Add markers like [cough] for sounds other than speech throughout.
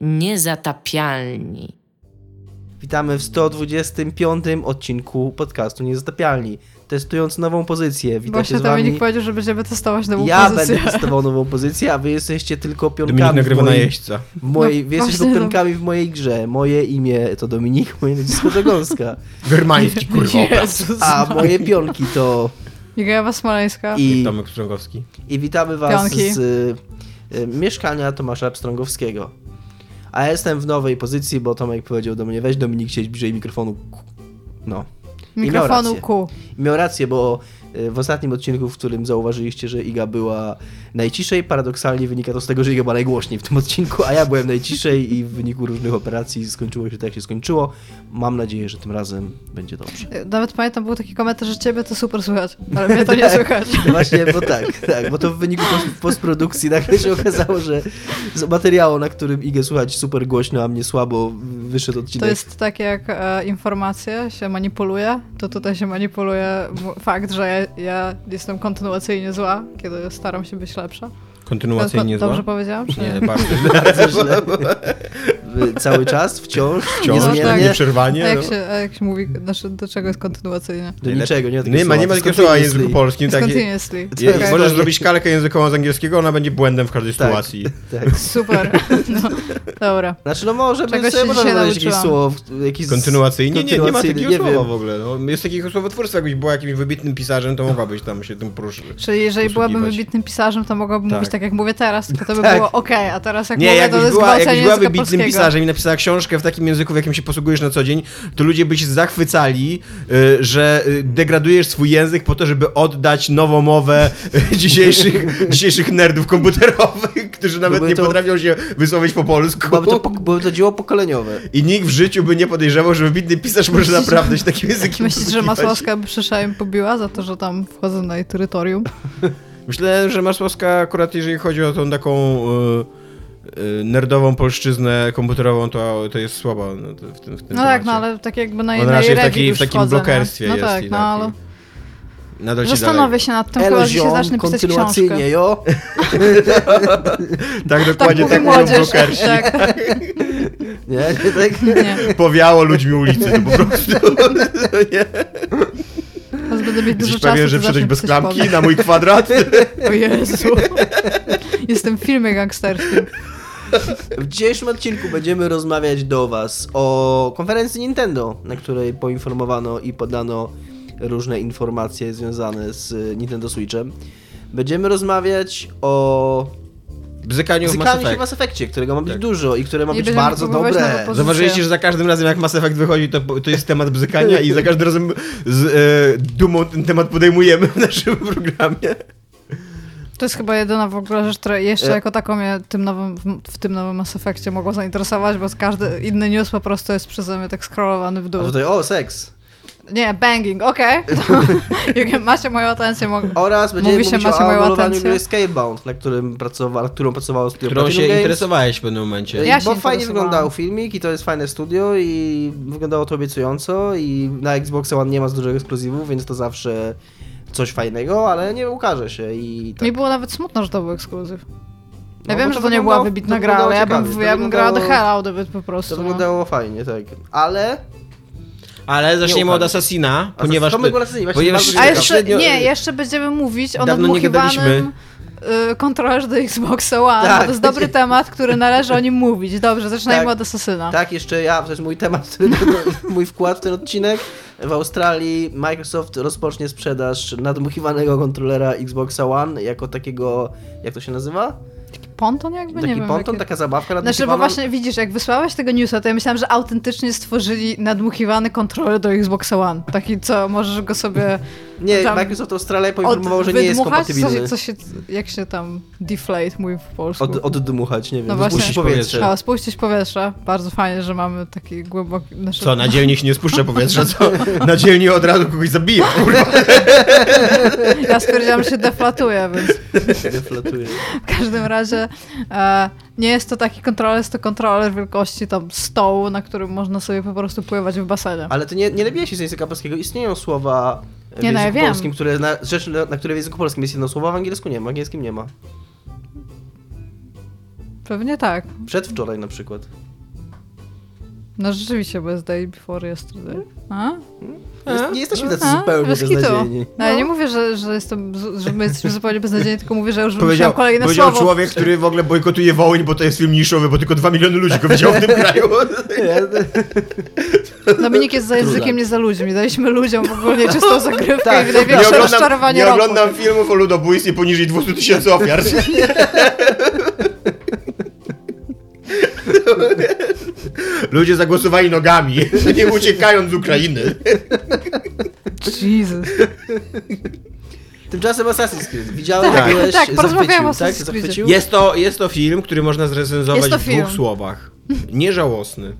Niezatapialni. Witamy w 125 odcinku podcastu Niezatapialni. Testując nową pozycję. Witam Właśnie się z wami. Dominik powiedział, że będziemy testować nową Ja pozycję. będę testował nową pozycję, a wy jesteście tylko Dominik pionkami w nagrywa na jeźdźca. w mojej, No, wy jesteście tylko pionkami w mojej grze. Moje imię to Dominik, moje nazwisko to Gąska. Germański, kurwa. [laughs] Jezus. A moje pionki to... Migajowa Smoleńska. I, Tomek Sprzęgowski. i witamy was Pionki. z y, y, mieszkania Tomasza Pstrągowskiego. A jestem w nowej pozycji, bo Tomek powiedział do mnie, weź Dominik siedź bliżej mikrofonu. No. I miał Mikrofonu rację. Q. I miał rację, bo w ostatnim odcinku, w którym zauważyliście, że Iga była najciszej, paradoksalnie wynika to z tego, że Iga była najgłośniej w tym odcinku, a ja byłem najciszej i w wyniku różnych operacji skończyło się tak, jak się skończyło. Mam nadzieję, że tym razem będzie dobrze. Nawet pamiętam, był taki komentarz, że ciebie to super słychać, ale mnie to [laughs] nie słychać. [laughs] Właśnie, bo tak, tak, bo to w wyniku pos- postprodukcji nagle się okazało, że z materiału, na którym Igę słuchać super głośno, a mnie słabo wyszedł odcinek. To jest tak jak e, informacje się manipuluje, to tutaj się manipuluje fakt, że ja, ja jestem kontynuacyjnie zła, kiedy staram się być lepsza. Kontynuacyjnie Dobrze zła? powiedziałam? Czy Nie, nie? bardzo. [laughs] bardzo źle. Cały czas, wciąż, Wciąż, niezmiennie. tak. nie A jak, no. się, a jak się mówi, znaczy, do czego jest kontynuacyjnie? Do niczego, nie ma takiego Nie ma, słowa, nie ma takiego słowa w języku polskim. Takie, Continuously. je, Tak. możesz zrobić kalkę językową z angielskiego, ona będzie błędem w każdej Tak. sytuacji. Tak. [laughs] Super. No, dobra. Znaczy, no może Czegoś sobie się można znaleźć jakieś słowo, jakiś Kontynuacyjnie? Nie, nie ma takiego nie słowa wiem. w ogóle. No, jest takiego słowotwórstwa, jakbyś była jakimś wybitnym pisarzem, to mogłabyś tam się tym poruszyć. Czyli jeżeli byłabym wybitnym pisarzem, to mogłabym Tak. mówić tak, jak mówię teraz, tylko to by Tak. było okej, a teraz jak Nie, mówię, to jakbyś jest była, jakbyś była wybitnym pisarzem i napisała książkę w takim języku, w jakim się posługujesz na co dzień, to ludzie by się zachwycali, y, że y, degradujesz swój język po to, żeby oddać nową mowę y, [laughs] dzisiejszych, [laughs] dzisiejszych nerdów komputerowych, [laughs] którzy nawet nie to- potrafią się wysłowić po polsku. Byłoby to, byłoby to dzieło pokoleniowe. I nikt w życiu by nie podejrzewał, że wybitny pisarz może naprawdę się takim językiem Myślisz, że. Masłowska by przyszła i mi pobiła za to, że tam wchodzę na jej terytorium? Myślę, że Masłowska akurat jeżeli chodzi o tą taką y, y, nerdową polszczyznę komputerową, to, to jest słaba no, w tym, w tym No tak, no ale tak jakby na na raczej już w takim wchodzę, blokerstwie nie? No jest. tak, no taki- ale Nadal ci zastanowię się nad tym, chyba, że się zacznę pisać książkę. jo. dalej. [laughs] Tak, Tak dokładnie mówi tak, mówią blokersi. Tak, Nie, nie, tak. nie. Powiało ludźmi ulicy, to po prostu. [laughs] nie? [laughs] Teraz będę mieć dużo czasu, pewien, że przyszedłeś bez klamki powieść. na mój kwadrat? [laughs] O Jezu. Jestem w filmie gangsterskim. W dzisiejszym odcinku będziemy rozmawiać do Was o konferencji Nintendo, na której poinformowano i podano różne informacje związane z Nintendo Switchem. Będziemy rozmawiać o Bzykaniu w Mass się w Effect. Mass Effectie, którego ma być Tak. dużo i które ma być bardzo dobre. Zauważyliście, że za każdym razem jak Mass Effect wychodzi, to, to jest temat bzykania i za każdym razem z e, dumą ten temat podejmujemy w naszym [laughs] programie. To jest chyba jedyna w ogóle rzecz, która jeszcze Ja- jako taką mnie tym nowym, w, tym nowym Mass Effectie mogło zainteresować, bo każdy inny news po prostu jest przeze mnie tak scrollowany w A dół. tutaj, o, seks. Nie, banging, okej. [laughs] Okay. Macie moją atencję. Mo- Oraz będziemy Mówi się, mówić o macie moją atencję. gry Scalebound, na którym pracowa, nad którą pracowało studio Którą Platinum się Games. interesowałeś w pewnym momencie. Ja bo fajnie wyglądał filmik i to jest fajne studio i wyglądało to obiecująco i na Xbox One nie ma z dużego ekskluzywów, więc to zawsze coś fajnego, ale nie ukaże się i tak. Mi było nawet smutno, że to był ekskluzyw. Ja No, wiem, bo że to to nie była wybitna gra, ale ja bym, ja bym grała the wyglądało- hell out of it po prostu. To no. wyglądało fajnie, tak. Ale... Ale zaczniemy Nie od. Assassina, A ponieważ... Właśnie ponieważ- A jeszcze, nie, jeszcze będziemy mówić o nadmuchiwanym y, kontrolerze do Xbox One. Tak. To jest dobry temat, który należy o nim mówić. Dobrze, zaczynajmy Tak. od Assassina. Tak, jeszcze ja, to jest mój temat, [laughs] mój wkład w ten odcinek. W Australii Microsoft rozpocznie sprzedaż nadmuchiwanego kontrolera Xboxa One jako takiego, jak to się nazywa? Ponton jakby? nie Taki wiem. ponton, taka zabawka Znaczy, nadmuchiwana. bo właśnie widzisz, jak wysłałeś tego newsa, to ja myślałam, że autentycznie stworzyli nadmuchiwany kontroler do Xbox One. Taki, co możesz go sobie Nie, tam Microsoft Australia poinformował, od, że nie jest kompatybilny. Co, się- co się, jak się tam deflate mówi w polsku? Od, oddmuchać, nie wiem, No właśnie. powietrze. A, spuścić powietrze. Bardzo fajnie, że mamy taki głęboki... Znaczy, Co, na dzielni się nie spuszcza powietrza, co? Na dzielni od razu kogoś zabija, kurwa. Ja stwierdziłam, że się deflatuje, więc Deflatuje. w każdym razie e, nie jest to taki kontroler, jest to kontroler wielkości tam stołu, na którym można sobie po prostu pływać w basenie. Ale to nie, nie lepiej się z języka polskiego. Istnieją słowa w Nie, no ja języku wiem. polskim, które na, rzeczy, na, na które w języku polskim jest jedno słowo, a w angielsku nie ma. W angielskim nie ma. Pewnie tak. Przedwczoraj na przykład. No rzeczywiście, bo jest day before yesterday. A? Jest, nie jesteśmy tacy A, zupełnie bez beznadziejni. No, ja nie mówię, że, że, jestem, że my jesteśmy zupełnie beznadziejni, tylko mówię, że już Powiedział, kolejne powiedział słowo. człowiek, który w ogóle bojkotuje Wołyń, bo to jest film niszowy, bo tylko dwa miliony ludzi go widział w tym kraju. [laughs] Dominik jest za językiem, Trudno. nie za ludźmi. Daliśmy ludziom w ogóle [laughs] czystą zagrywkę Tak, i największe oglądam, rozczarowanie nie roku. oglądam filmów o ludobójstwie poniżej 200 tysięcy ofiar. [laughs] [laughs] Ludzie zagłosowali nogami, [laughs] nie uciekając z Ukrainy. Jesus. Tymczasem Assassin's Creed. Widziałem, Tak, byłeś, tak, porozmawiamy zachwycił, o tak? Assassin's. Zachwycił? Jest to, jest to film, który można zrecenzować w dwóch słowach. Nieżałosny.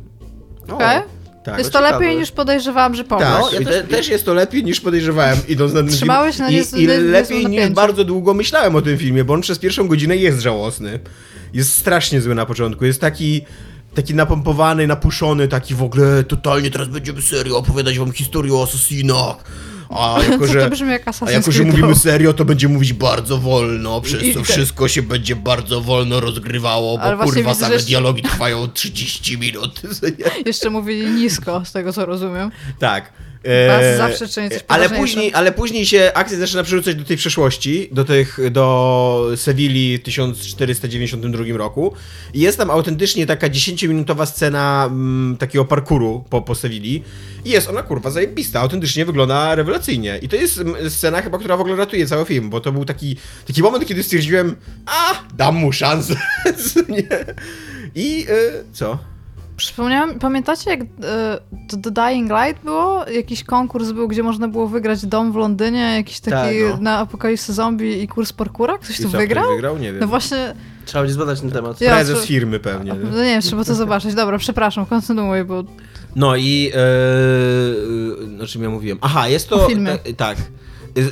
Okej? Tak. jest to lepiej niż podejrzewałam, że powiesz. Tak, No, ja i też- te, też jest to lepiej niż podejrzewałem idąc na ten Trzymałeś film. na I, niezłe- I niezłe lepiej niż bardzo długo myślałem o tym filmie, bo on przez pierwszą godzinę jest żałosny. Jest strasznie zły na początku. Jest taki taki napompowany, napuszony, taki w ogóle totalnie teraz będziemy serio opowiadać wam historię o asesinach. A [laughs] jako, że, a jako, że mówimy serio, to będzie mówić bardzo wolno, przez I- co wszystko się będzie bardzo wolno rozgrywało, bo kurwa same dialogi trwają 30 minut. [laughs] Jeszcze mówili nisko, z tego co rozumiem. Tak. Eee, zawsze czyni coś ale później, ale później się akcja zaczyna przerzucać do tej przeszłości, do tych, do Sewilli w 1492 roku. I jest tam autentycznie taka 10-minutowa scena mm, takiego parkuru po, po Sewilli. I jest ona kurwa zajebista, autentycznie wygląda rewelacyjnie. I to jest mm, scena chyba, która w ogóle ratuje cały film, bo to był taki, taki moment, kiedy stwierdziłem, a, dam mu szansę. [laughs] I y, co? Przypomniałam, pamiętacie jak to The Dying Light było? Jakiś konkurs był, gdzie można było wygrać dom w Londynie, jakiś taki Tak, no. na apokalipsy zombie i kurs parkura? Ktoś I co, wygrał? wygrał? Nie wiem. No właśnie, Trzeba będzie zbadać ten temat. Ja- Prezes firmy pewnie. nie? no nie wiem, trzeba to zobaczyć. Dobra, przepraszam, kontynuuj, bo No i. E, o czym ja mówiłem? Aha, jest to. Ta- tak.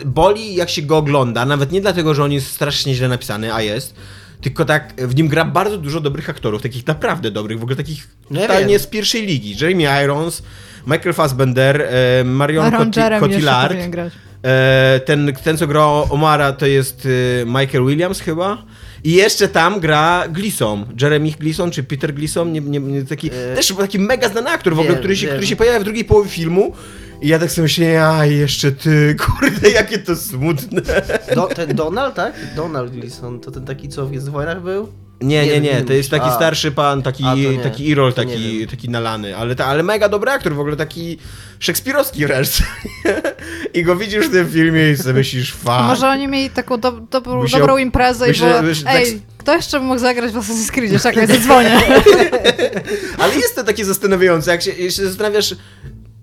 Boli, jak się go ogląda, nawet nie dlatego, że on jest strasznie źle napisany, a jest. Tylko tak, w nim gra bardzo dużo dobrych aktorów, takich naprawdę dobrych, w ogóle takich No ja totalnie wiem. z pierwszej ligi. Jeremy Irons, Michael Fassbender, e, Marion Cotillard. E, ten, ten, co gra Omara, to jest e, Michael Williams chyba. I jeszcze tam gra Gleason, Jeremy Gleason czy Peter Gleason, nie, nie, nie, taki, E, też taki mega znany aktor w ogóle, wiem, który się, wiem. który się pojawia w drugiej połowie filmu. I ja tak sobie myślę, a jeszcze ty, [laughs] kurde, jakie to smutne. Do, ten Donald, tak? Donald Gleason, to ten taki, co w Gwiezdnych Wojnach był? Nie, nie, Nie, to jest taki a. starszy pan, taki, taki Irol, taki, taki nalany, ale, ta, ale mega dobry aktor, w ogóle taki szekspirowski wręcz. [laughs] I go widzisz w tym filmie i sobie myślisz, fuck. Może oni mieli taką do, dobrą, Musiał- dobrą imprezę myślę, i było, myślę, tak- ej, kto jeszcze mógł zagrać w Assassin's Creed? Czekaj, zadzwonię. [laughs] Ale jest to takie zastanawiające, jak się, jak się zastanawiasz,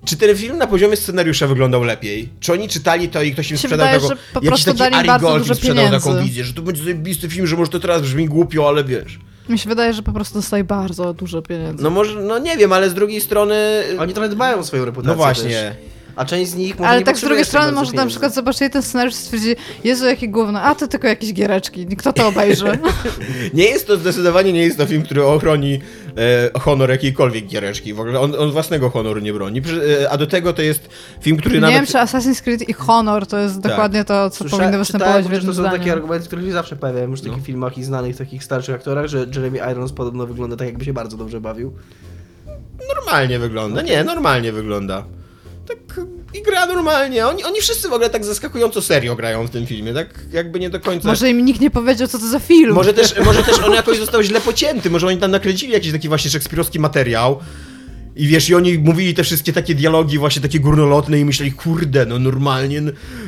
czy ten film na poziomie scenariusza wyglądał lepiej? Czy oni czytali to i ktoś im sprzedał wydaje, tego, że po jakiś prostu taki dali Ari Gold im sprzedał taką pieniędzy. wizję, że to będzie zajebisty film, że może to teraz brzmi głupio, ale wiesz. Mi się wydaje, że po prostu dostali bardzo dużo pieniędzy. No może, no nie wiem, ale z drugiej strony... Oni trochę dbają o swoją reputację No właśnie. Też. A część z nich może Ale nie tak z drugiej strony może na pieniędzy. przykład zobaczyli ten scenariusz i stwierdzi, Jezu, jakie gówno, a to tylko jakieś giereczki, kto to obejrzy? [laughs] Nie jest to zdecydowanie nie jest to film, który ochroni e, honor jakiejkolwiek giereczki. W ogóle on, on własnego honoru nie broni. E, A do tego to jest film, który Nie nawet... wiem, czy Assassin's Creed i Honor to jest Tak. dokładnie to, co Słysza- powinno występować w jednym to są takie argumenty, które się zawsze pojawiają już w takich No. filmach i znanych takich starszych aktorach, że Jeremy Irons podobno wygląda tak, jakby się bardzo dobrze bawił. Normalnie wygląda. Nie, normalnie wygląda. Tak i gra normalnie. Oni, oni wszyscy w ogóle tak zaskakująco serio grają w tym filmie, tak jakby nie do końca... Może im nikt nie powiedział, co to za film. Może też, może też on jakoś został źle pocięty, może oni tam nakręcili jakiś taki właśnie szekspirowski materiał. I wiesz, i oni mówili te wszystkie takie dialogi właśnie takie górnolotne i myśleli, kurde, no normalnie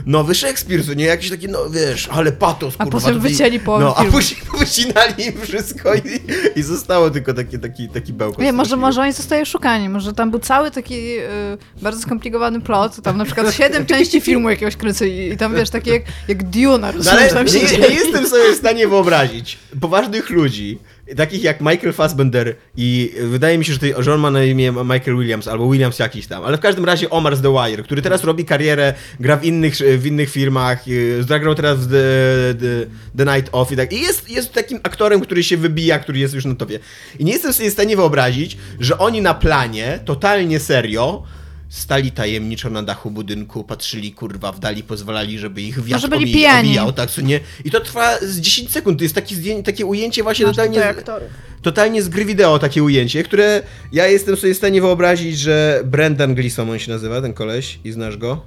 nowy Szekspir, to nie jakiś taki, no wiesz, ale patos, A kurwa. potem tutaj- wycięli połowę No, a później [laughs] wycinali im wszystko i, i zostało tylko taki, taki, taki bełkot. Nie, może, może oni zostają szukani, może tam był cały taki y, bardzo skomplikowany plot, tam na przykład siedem [laughs] części filmu jakiegoś kręcili i tam wiesz, takie jak, jak Duna, No ale nie, nie jestem sobie w stanie wyobrazić poważnych ludzi, takich jak Michael Fassbender i wydaje mi się, że, ty, że on ma na imię Michael Williams albo Williams jakiś tam, ale w każdym razie Omar z The Wire, który teraz robi karierę, gra w innych, w innych firmach, yy, zagrał teraz w The, The, The Night Off i tak. I jest, jest takim aktorem, który się wybija, który jest już na topie. I nie jestem sobie w stanie wyobrazić, że oni na planie, totalnie serio, stali tajemniczo na dachu budynku, patrzyli kurwa w dali, pozwalali, żeby ich wiatr Może byli omi- pijani. owijał, tak co nie? I to trwa z 10 sekund, to jest taki zdję- takie ujęcie właśnie Masz totalnie, totalnie z gry wideo takie ujęcie, które ja jestem sobie w stanie wyobrazić, że Brendan Gleeson on się nazywa, ten koleś i znasz go?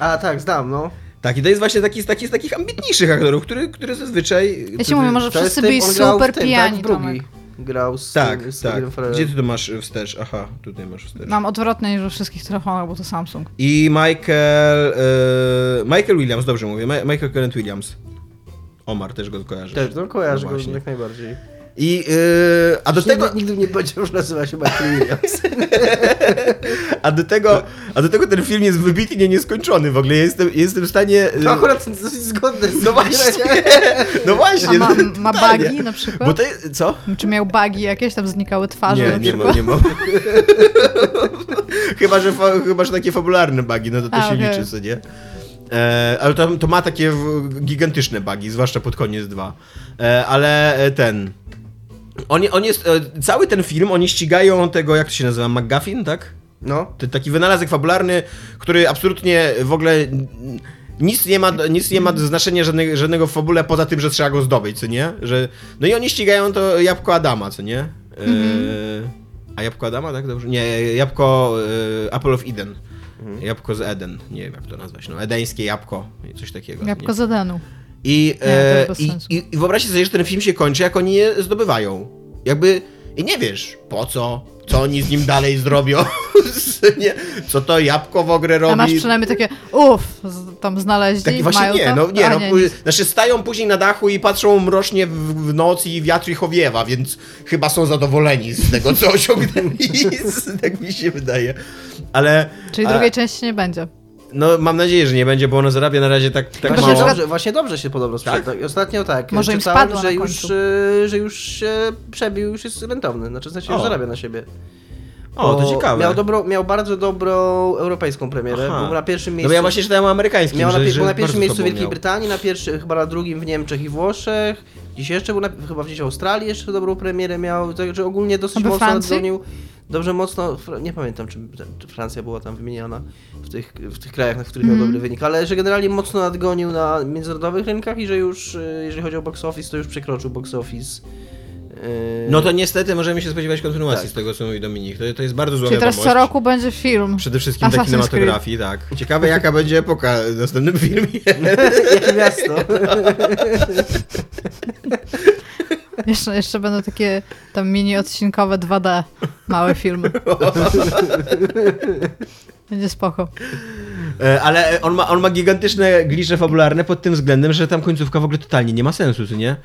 A tak, znam, no. Tak, i to jest właśnie taki z takich, z takich ambitniejszych aktorów, który, który zazwyczaj... Ja ci mówię, może wszyscy byli grał super pijani, tak, w drugi. Tomek. Grał z, Tak, tym, z tak. Gdzie ty to masz wstecz? Aha, tutaj masz wstecz. Mam odwrotnie niż we wszystkich telefonach, bo to Samsung. I Michael... E, Michael Williams, dobrze mówię, Ma- Michael Kenneth Williams. Omar też go kojarzy. Też, no kojarzę No go właśnie. jak najbardziej. I, e, a do tego... Nigdy, nie powiedział, że nazywa się Michael Williams. [laughs] A do tego, a do tego ten film jest wybitnie nieskończony w ogóle. Ja jestem, jestem w stanie... To akurat dosyć zgodne z No właśnie, [laughs] no A właśnie. ma, no, ma bugi na przykład? Bo to, co? Czy miał bugi jakieś, tam znikały twarze Nie, na nie ma, nie ma. [laughs] chyba, że chyba, że takie fabularne bugi, no to to A, się okej. liczy, co nie? E, ale to, to ma takie gigantyczne bugi, zwłaszcza pod koniec dwa. E, ale e, ten... On, on jest, e, cały ten film, oni ścigają tego, jak to się nazywa, McGuffin, tak? No. To taki wynalazek fabularny, który absolutnie w ogóle nic nie ma, nic nie ma znaczenia żadnego, żadnego w fabule poza tym, że trzeba go zdobyć, co nie? Że, no i oni ścigają to jabłko Adama, co nie? E, a jabłko Adama, tak? Dobrze? Nie, jabłko e, Apple of Eden. Jabłko z Eden. Nie wiem, jak to nazwać. No, edeńskie jabłko. Coś takiego. Jabłko nie? z Edenu. I, to e, i, i, I wyobraźcie sobie, że ten film się kończy, jak oni je zdobywają. Jakby. I nie wiesz, po co, co oni z nim dalej zrobią. [laughs] nie, co to jabłko w ogóle robi. A masz przynajmniej takie, uff, tam znaleźli, Tak właśnie mają nie, to? no nie, A, no, nie, nic. znaczy stają później na dachu i patrzą mrocznie w, w noc i wiatr ich owiewa, więc chyba są zadowoleni z tego, co osiągnęli, [laughs] tak mi się wydaje. Ale, Czyli a- drugiej części nie będzie. No mam nadzieję, że nie będzie, bo ono zarabia na razie tak, tak Właśnie, na mało. dobrze, właśnie dobrze się podobno sprzedał. Tak? Ostatnio tak. Może im czytałem, spadło że na już, e, że już się przebił, już jest rentowny. Znaczy, sensie już O. zarabia na siebie. O, to ciekawe. Miał, dobro, miał bardzo dobrą europejską premierę. Aha. Był na pierwszym No miejscu. bo ja właśnie czytałem o amerykańskim, Miał na, że, był na pierwszym miejscu w Wielkiej miał. Brytanii, na pierwszy, chyba na drugim w Niemczech i Włoszech. Dziś jeszcze był na, chyba gdzieś w Australii jeszcze dobrą premierę miał, także ogólnie dosyć A we mocno Francji? Dobrze mocno, nie pamiętam czy, czy Francja była tam wymieniona w tych, w tych krajach, na których Mhm. miał dobry wynik, ale że generalnie mocno nadgonił na międzynarodowych rynkach i że już, y, jeżeli chodzi o box office, to już przekroczył box office. y, No to niestety możemy się spodziewać kontynuacji Tak. z tego, co mówi Dominik. To, to jest bardzo zła Czyli teraz co roku będzie film. Przede wszystkim Assassin's kinematografii, tak. Ciekawe jaka będzie epoka w następnym filmie. [laughs] Jakie miasto? [laughs] Jeszcze, jeszcze będą takie tam mini odcinkowe 2D, małe filmy. [laughs] Będzie spoko. E, Ale on ma, on ma gigantyczne glicze fabularne pod tym względem, że tam końcówka w ogóle totalnie nie ma sensu, czy nie?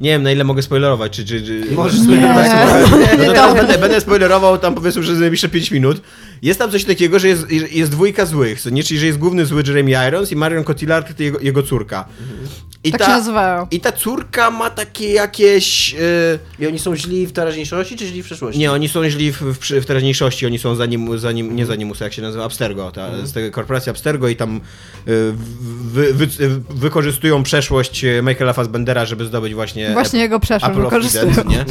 Nie wiem, na ile mogę spoilerować, czy... czy, czy... Możesz Nie. spoilerować. [laughs] No to teraz będę, będę spoilerował tam powiedzmy przez najbliższe 5 minut. Jest tam coś takiego, że jest, jest dwójka złych, co nie? Czyli, że jest główny zły Jeremy Irons i Marion Cotillard to jego, jego córka. I Tak się nazywają. I ta córka ma takie jakieś... e, I oni są źli w teraźniejszości, czy źli w przeszłości? Nie, oni są źli w, w, w teraźniejszości, oni są za nim, za nim nie za Nimusa, jak się nazywa, Abstergo, ta, z tej korporacji Abstergo i tam y, wy, wy, wykorzystują przeszłość e, Michaela Fassbendera, żeby zdobyć właśnie Właśnie jego of wykorzystują. Nie?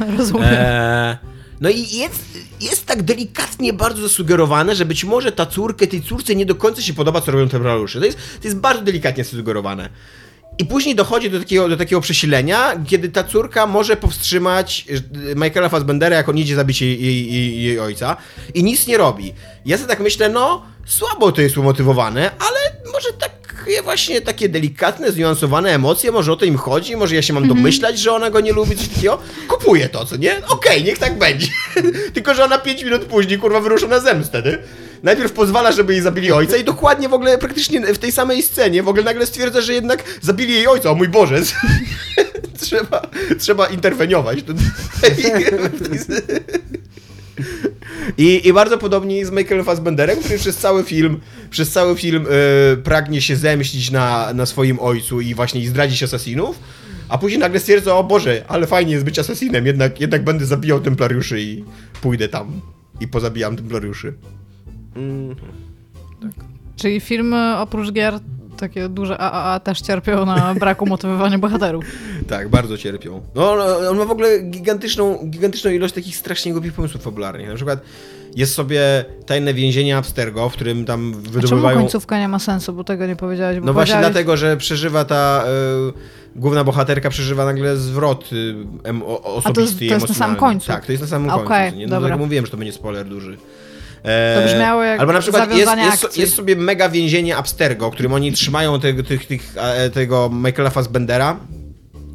[laughs] Rozumiem. Eee, no i jest, jest tak delikatnie bardzo zasugerowane, że być może ta córkę, tej córce nie do końca się podoba, co robią templariusze. To jest, to jest bardzo delikatnie zasugerowane. I później dochodzi do takiego, do takiego przesilenia, kiedy ta córka może powstrzymać e, Michaela Fassbendera, jak on idzie zabić jej, jej, jej, jej ojca i nic nie robi. Ja sobie tak myślę, no słabo to jest umotywowane, ale może takie właśnie takie delikatne, zniuansowane emocje, może o to im chodzi, może ja się mam domyślać, że ona go nie lubi, coś takiego. Kupuję to, co nie? Okej, niech tak będzie. [laughs] Tylko, że ona 5 minut później, kurwa, wyrusza na zemstę, nie? Najpierw pozwala, żeby jej zabili ojca i dokładnie w ogóle praktycznie w tej samej scenie w ogóle nagle stwierdza, że jednak zabili jej ojca, o mój Boże. [laughs] trzeba, trzeba interweniować. [laughs] I, I bardzo podobnie jest z Michaelem Fassbenderem, który przez cały film, przez cały film e, pragnie się zemścić na, na swoim ojcu i właśnie zdradzić asasinów, a później nagle stwierdza, o Boże, ale fajnie jest być asasinem, jednak, jednak będę zabijał templariuszy i pójdę tam i pozabijam templariuszy. Mm. Czyli filmy oprócz gier, takie duże AAA też cierpią na braku motywowania [laughs] bohaterów. Tak, bardzo cierpią. No, on, on ma w ogóle gigantyczną, gigantyczną ilość takich strasznie głupich pomysłów fabularnych. Na przykład jest sobie tajne więzienie Abstergo, w którym tam A czemu wydobywają... końcówka nie ma sensu, bo tego nie powiedziałeś? No właśnie powiedziałeś... dlatego, że przeżywa ta y, główna bohaterka przeżywa nagle zwrot y, em, o, osobisty to jest- i to jest na samym końcu? Tak, to jest na samym Okej, końcu. Nie? No, dlatego mówiłem, że to będzie spoiler duży. E, To brzmiało jak Albo na przykład jest, jest, jest sobie mega więzienie Abstergo, w którym oni trzymają tego, tych, tych, e, tego Michaela Fassbendera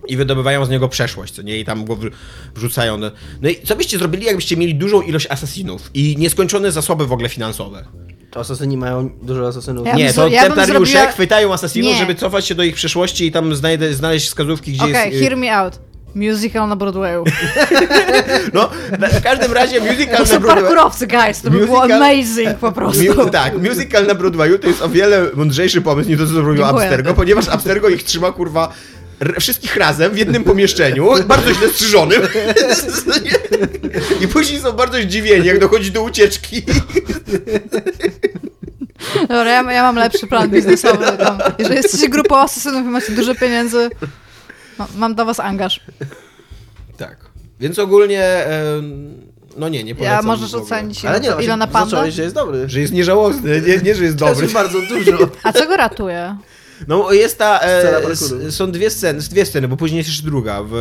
i wydobywają z niego przeszłość, co nie? I tam go wrzu- wrzucają. do- No i co byście zrobili, jakbyście mieli dużą ilość asasinów i nieskończone zasoby w ogóle finansowe? To asasyni mają dużo asasynów. Ja nie, to ja templariusze zrobiła- chwytają asasinów, Nie. żeby cofać się do ich przeszłości i tam znajdę, znaleźć wskazówki, gdzie Okej, jest... y, hear me out. Musical na Broadwayu. [laughs] No, na- w każdym razie musical To na Broadwayu... parkurowcy, guys, to by było Musical- amazing po prostu. Mi, tak, musical na Broadwayu to jest o wiele mądrzejszy pomysł niż to, co zrobił. Abstergo, ponieważ Abstergo ich trzyma, kurwa, wszystkich razem w jednym pomieszczeniu, bardzo źle strzyżonym. [laughs] I później są bardzo zdziwieni, jak dochodzi do ucieczki. Dobra, ja, ja mam lepszy plan biznesowy. Tam. Jeżeli jesteście grupą asesynów i macie dużo pieniędzy, ma, mam dla was angaż. Tak. Więc ogólnie, no nie, nie polecam. Ja możesz ocenić Ale nie, ile na panda. zacząłeś, że jest dobry. Że jest nieżałosny, nie, nie że jest [laughs] dobry. bardzo dużo. A co go ratuje? No jest ta, e, s, są dwie sceny, dwie sceny, bo później jest jeszcze druga, w,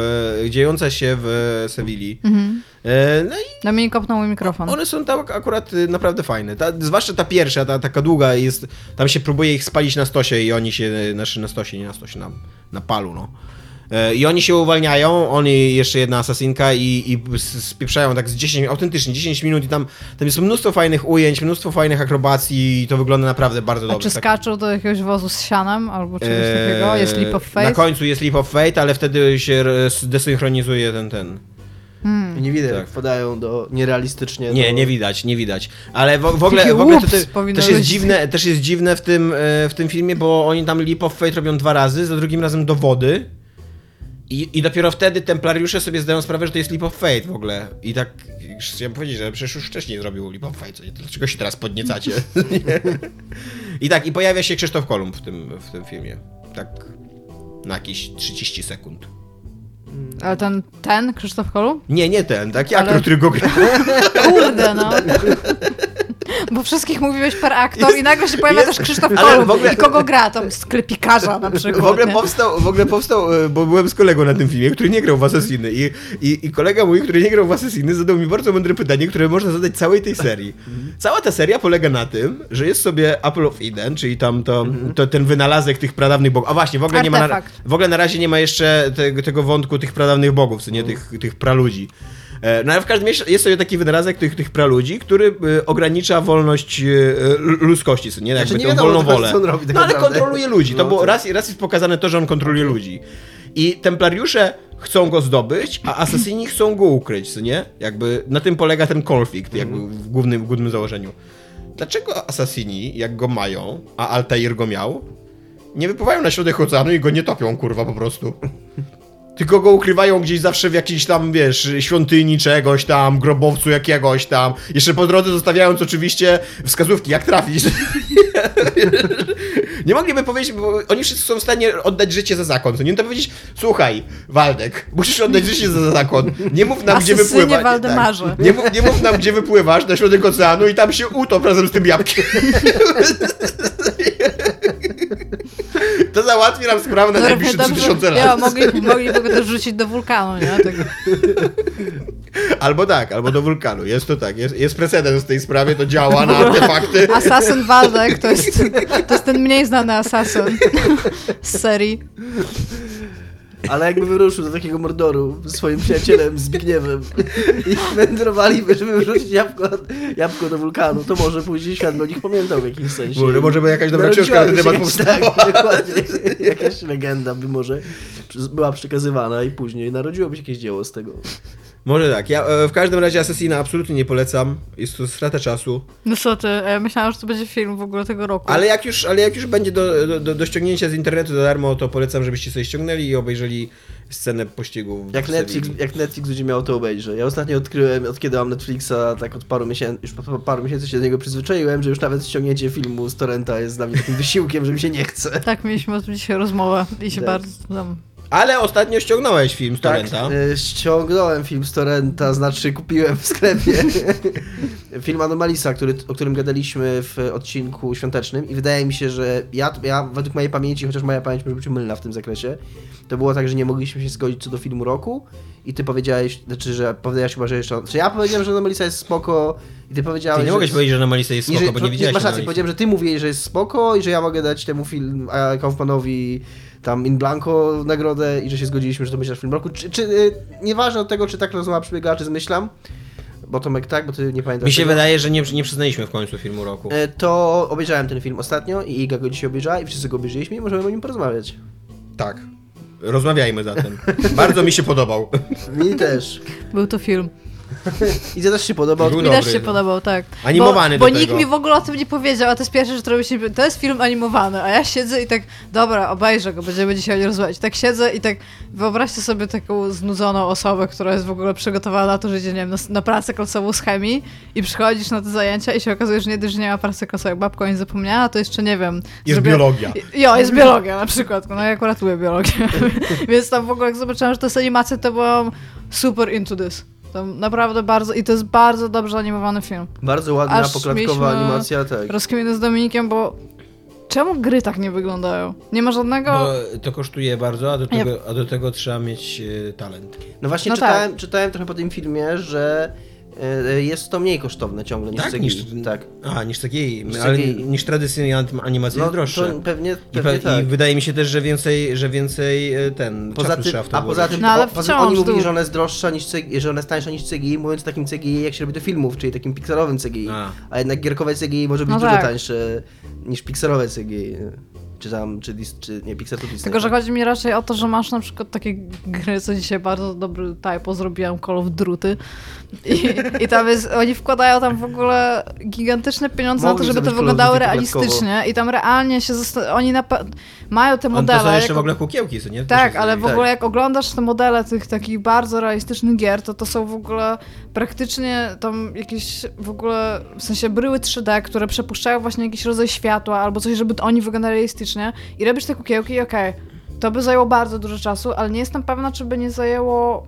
dziejąca się w Sewilli. Mhm. E, no i Dominik kopnął mój mikrofon. one są tam akurat y, naprawdę fajne. Ta, zwłaszcza ta pierwsza, ta taka długa jest, tam się próbuje ich spalić na stosie i oni się, znaczy na stosie, nie na stosie, na, na palu, no. E, I oni się uwalniają, oni jeszcze jedna asasinka i, i spieprzają tak z 10, autentycznie 10 minut i tam, tam jest mnóstwo fajnych ujęć, mnóstwo fajnych akrobacji i to wygląda naprawdę bardzo A dobrze. czy Tak- skaczą do jakiegoś wozu z sianem albo czegoś Eee, takiego? Jest leap of Na faith? końcu jest Leap of Fate, ale wtedy się desynchronizuje ten, ten. Hmm. Nie widać, Tak. jak wpadają do nierealistycznie. Nie, do... nie widać, nie widać. Ale w, w ogóle, w ogóle to, też, jest dziwne, też jest dziwne w tym, e, w tym filmie, bo oni tam Leap of Fate robią dwa razy, za drugim razem do wody. I, I dopiero wtedy templariusze sobie zdają sprawę, że to jest Leap of Fate w ogóle. I tak chciałem powiedzieć, że przecież już wcześniej zrobił Leap of Fate, Dlaczego się teraz podniecacie? [laughs] I tak, i pojawia się Krzysztof Kolumb w tym, w tym filmie. Tak na jakieś 30 sekund. Ale ten, ten Krzysztof Kolumb? Nie, nie ten, taki Ale- aktor, który go gra. Kurde, no. [laughs] Bo wszystkich mówiłeś per aktor i nagle się pojawia jest- też Krzysztof ale Kolumb. w ogóle- I kogo gra? Tam sklepikarza na przykład. W ogóle nie? powstał, w ogóle powstał, e, bo byłem z kolegą na tym filmie, który nie grał w Assassiny i, i, i kolega mój, który nie grał w Assassiny, zadał mi bardzo mądre pytanie, które można zadać całej tej serii. Cała ta seria polega na tym, że jest sobie Apple of Eden, czyli tam to, to ten wynalazek tych pradawnych bogów. A właśnie, w ogóle, nie ma na, w ogóle na razie nie ma jeszcze tego, tego wątku tych pradawnych bogów, co nie tych, tych praludzi. E, No ale w każdym razie jest sobie taki wynalazek tych, tych praludzi, który e, ogranicza wolność e, ludzkości, nie? Jakby Znaczy, nie tą wiadomo wolną wolę. robi tak no ale naprawdę. kontroluje ludzi. To No, było tak. raz, raz jest pokazane to, że on kontroluje ludzi. I templariusze chcą go zdobyć, a asasyni chcą go ukryć, nie? Jakby na tym polega ten konflikt, jakby w głównym, w głównym założeniu. Dlaczego asasyni, jak go mają, a Altair go miał, nie wypływają na środek oceanu i go nie topią, kurwa, po prostu? Tylko go ukrywają gdzieś zawsze w jakiejś tam, wiesz, świątyni czegoś tam, grobowcu jakiegoś tam. Jeszcze po drodze zostawiając oczywiście wskazówki, jak trafić. [laughs] [laughs] nie mogliby powiedzieć, bo oni wszyscy są w stanie oddać życie za zakon. Nie to powiedzieć, słuchaj, Waldek, musisz oddać życie za zakon. Nie mów nam, gdzie wypływać. Waldemarze. Tak. Nie, mów, nie mów nam, gdzie wypływasz na środek oceanu i tam się utop razem z tym jabłkiem. To załatwi nam sprawę na najbliższe 3000 lat. Ja, mogli, mogliby go też rzucić do wulkanu, nie? Tak. Albo tak, albo do wulkanu. Jest to tak, jest, jest precedens w tej sprawie, to działa na artefakty. Asasyn Waldek to jest, to jest ten mniej znany asasyn z serii. Ale jakby wyruszył do takiego mordoru swoim przyjacielem Zbigniewem i wędrowaliby, żeby wyrzucić jabłko, jabłko do wulkanu, to może później świat by o nich pamiętał w jakimś sensie. Może, może by jakaś dobra książka na ten temat powstała. Tak, dokładnie. Jakaś legenda by może była przekazywana i później narodziłoby się jakieś dzieło z tego. Może tak. Ja e, w każdym razie Assassina absolutnie nie polecam. Jest to strata czasu. No co ty, ja myślałam, że to będzie film w ogóle tego roku. Ale jak już, ale jak już będzie do, do- do, do ściągnięcia z internetu za darmo, to polecam, żebyście sobie ściągnęli i obejrzeli scenę pościgu. Jak Netflix, jak Netflix będzie miał, to obejrzę. Ja ostatnio odkryłem, od kiedy mam Netflixa, tak od paru miesięcy, już po, po paru miesięcy się do niego przyzwyczaiłem, że już nawet ściągnięcie filmu z torrenta jest dla mnie takim wysiłkiem, że mi się nie chce. Tak, mieliśmy o tym dzisiaj rozmowę i się Tak. bardzo tam... Ale ostatnio ściągnąłeś film z Tak, Torrenta. y, ściągnąłem film z Torrenta, znaczy kupiłem w sklepie. [laughs] film Anomalisa, który, o którym gadaliśmy w odcinku świątecznym i wydaje mi się, że ja, ja według mojej pamięci, chociaż moja pamięć może być mylna w tym zakresie, to było tak, że nie mogliśmy się zgodzić co do filmu roku i ty powiedziałeś, znaczy, że powiedziałeś chyba, że jeszcze... Czy ja powiedziałem, że Anomalisa jest spoko i ty powiedziałeś, Ty nie mogłeś powiedzieć, że Anomalisa jest spoko, że, bo nie widziałeś Masz rację, powiedziałem, że ty mówiłeś, że jest spoko i że ja mogę dać temu film a Kaufmanowi tam In Blanco nagrodę i że się zgodziliśmy, że to będzie nasz film roku. Czy, czy, y, nieważne od tego, czy tak rozmowa przebiegała, czy zmyślam, bo Tomek tak, bo ty nie pamiętasz Mi się tego. wydaje, że nie, nie przyznaliśmy w końcu filmu roku. E, To obejrzałem ten film ostatnio i Iga go dzisiaj obejrzała i wszyscy go obejrzeliśmy i możemy o nim porozmawiać. Tak. Rozmawiajmy zatem. Bardzo mi się podobał. Mi też. Był to film. I to też się podobał. Był Mi dobry, też się no. podobał, tak. Animowany bo, do bo nikt tego. mi w ogóle o tym nie powiedział, a to jest pierwsze, że to robi się, to jest film animowany, a ja siedzę i tak, dobra, obejrzę go, będziemy dzisiaj o nim rozmawiać. Tak siedzę i tak, wyobraźcie sobie taką znudzoną osobę, która jest w ogóle przygotowana na to, że idzie, nie wiem, na, na pracę klasową z chemii i przychodzisz na te zajęcia i się okazuje, że nie dość, że nie ma pracy klasowej, babka o nim zapomniała, to jeszcze, nie wiem... Jest biologia. Jo, jest biologia na przykład, no ja akurat lubię biologię, [laughs] więc tam w ogóle jak zobaczyłam, że to jest animacja, to byłam super into this. To naprawdę bardzo, i to jest bardzo dobrze animowany film. Bardzo ładna, Aż poklatkowa animacja, tak. Rozkminy z Dominikiem, bo czemu gry tak nie wyglądają? Nie ma żadnego... Bo to kosztuje bardzo, a do tego, a do tego trzeba mieć e, talent. No właśnie No czytałem, czytałem trochę po tym filmie, że jest to mniej kosztowne ciągle niż Tak? CGI. Niż, tak. A, niż takiej, Niż ale CGI. niż tradycyjnie anim- animacja jest droższa. to pewnie, I, pewnie pe- tak. I wydaje mi się też, że więcej, że więcej e, ten Poza to a poza tym, No, ale o, oni mówili, że ona jest droższa niż CGI, że ona jest tańsza niż CGI, mówiąc o takim CGI, jak się robi do filmów, czyli takim pixelowym CGI. A. A, jednak gierkowe CGI może być No dużo tak. tańsze niż pixelowe CGI. Czy tam, czy, dis, czy nie, pixel to Disney. Tylko, że chodzi mi raczej o to, że masz na przykład takie gry, co dzisiaj bardzo dobry typo zrobiłem, Call of Druty. I, I tam jest, oni wkładają tam w ogóle gigantyczne pieniądze Mogli na to, żeby to wyglądało realistycznie i tam realnie się oni napa- mają te On modele. to są jeszcze jako- w ogóle kukiełki, co nie? To Tak, ale w tak. ogóle jak oglądasz te modele tych takich bardzo realistycznych gier, to to są w ogóle praktycznie tam jakieś w ogóle, w sensie bryły 3D, które przepuszczają właśnie jakiś rodzaj światła albo coś, żeby oni wyglądali realistycznie i robisz te kukiełki i okej, to by zajęło bardzo dużo czasu, ale nie jestem pewna, czy by nie zajęło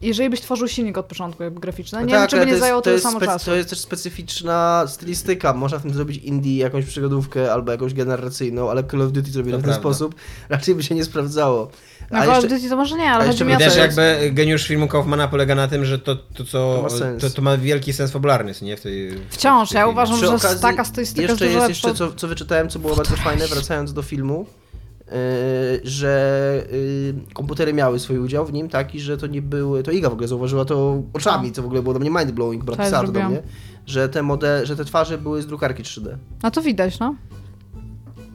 jeżeli byś tworzył silnik od początku jakby graficzny, nie No wiem, tak, czy ale by nie jest- zajęło tyle samo czasu. To jest też specyficzna stylistyka. Można w tym zrobić indie, jakąś przygodówkę albo jakąś generacyjną, ale Call of Duty zrobili To w ten sposób. Raczej by się nie sprawdzało. Na A Call of jeszcze- Duty to może nie, ale chodzi jeszcze mi o to, Też jakby geniusz filmu Kaufmana polega na tym, że to, to co... To ma sens. To, to ma wielki sens fabularny, nie? W tej, w Wciąż, tej ja uważam, Przy że okazji taka stylistyka jest Jeszcze jest jeszcze, co, co wyczytałem, co było bardzo fajne, wracając do filmu, że yy, komputery miały swój udział w nim, taki, że to nie były, to Iga w ogóle zauważyła to oczami, co w ogóle było dla mnie mind-blowing, napisała to do mnie, że te, model, że te twarze były z drukarki 3D. No to widać, no.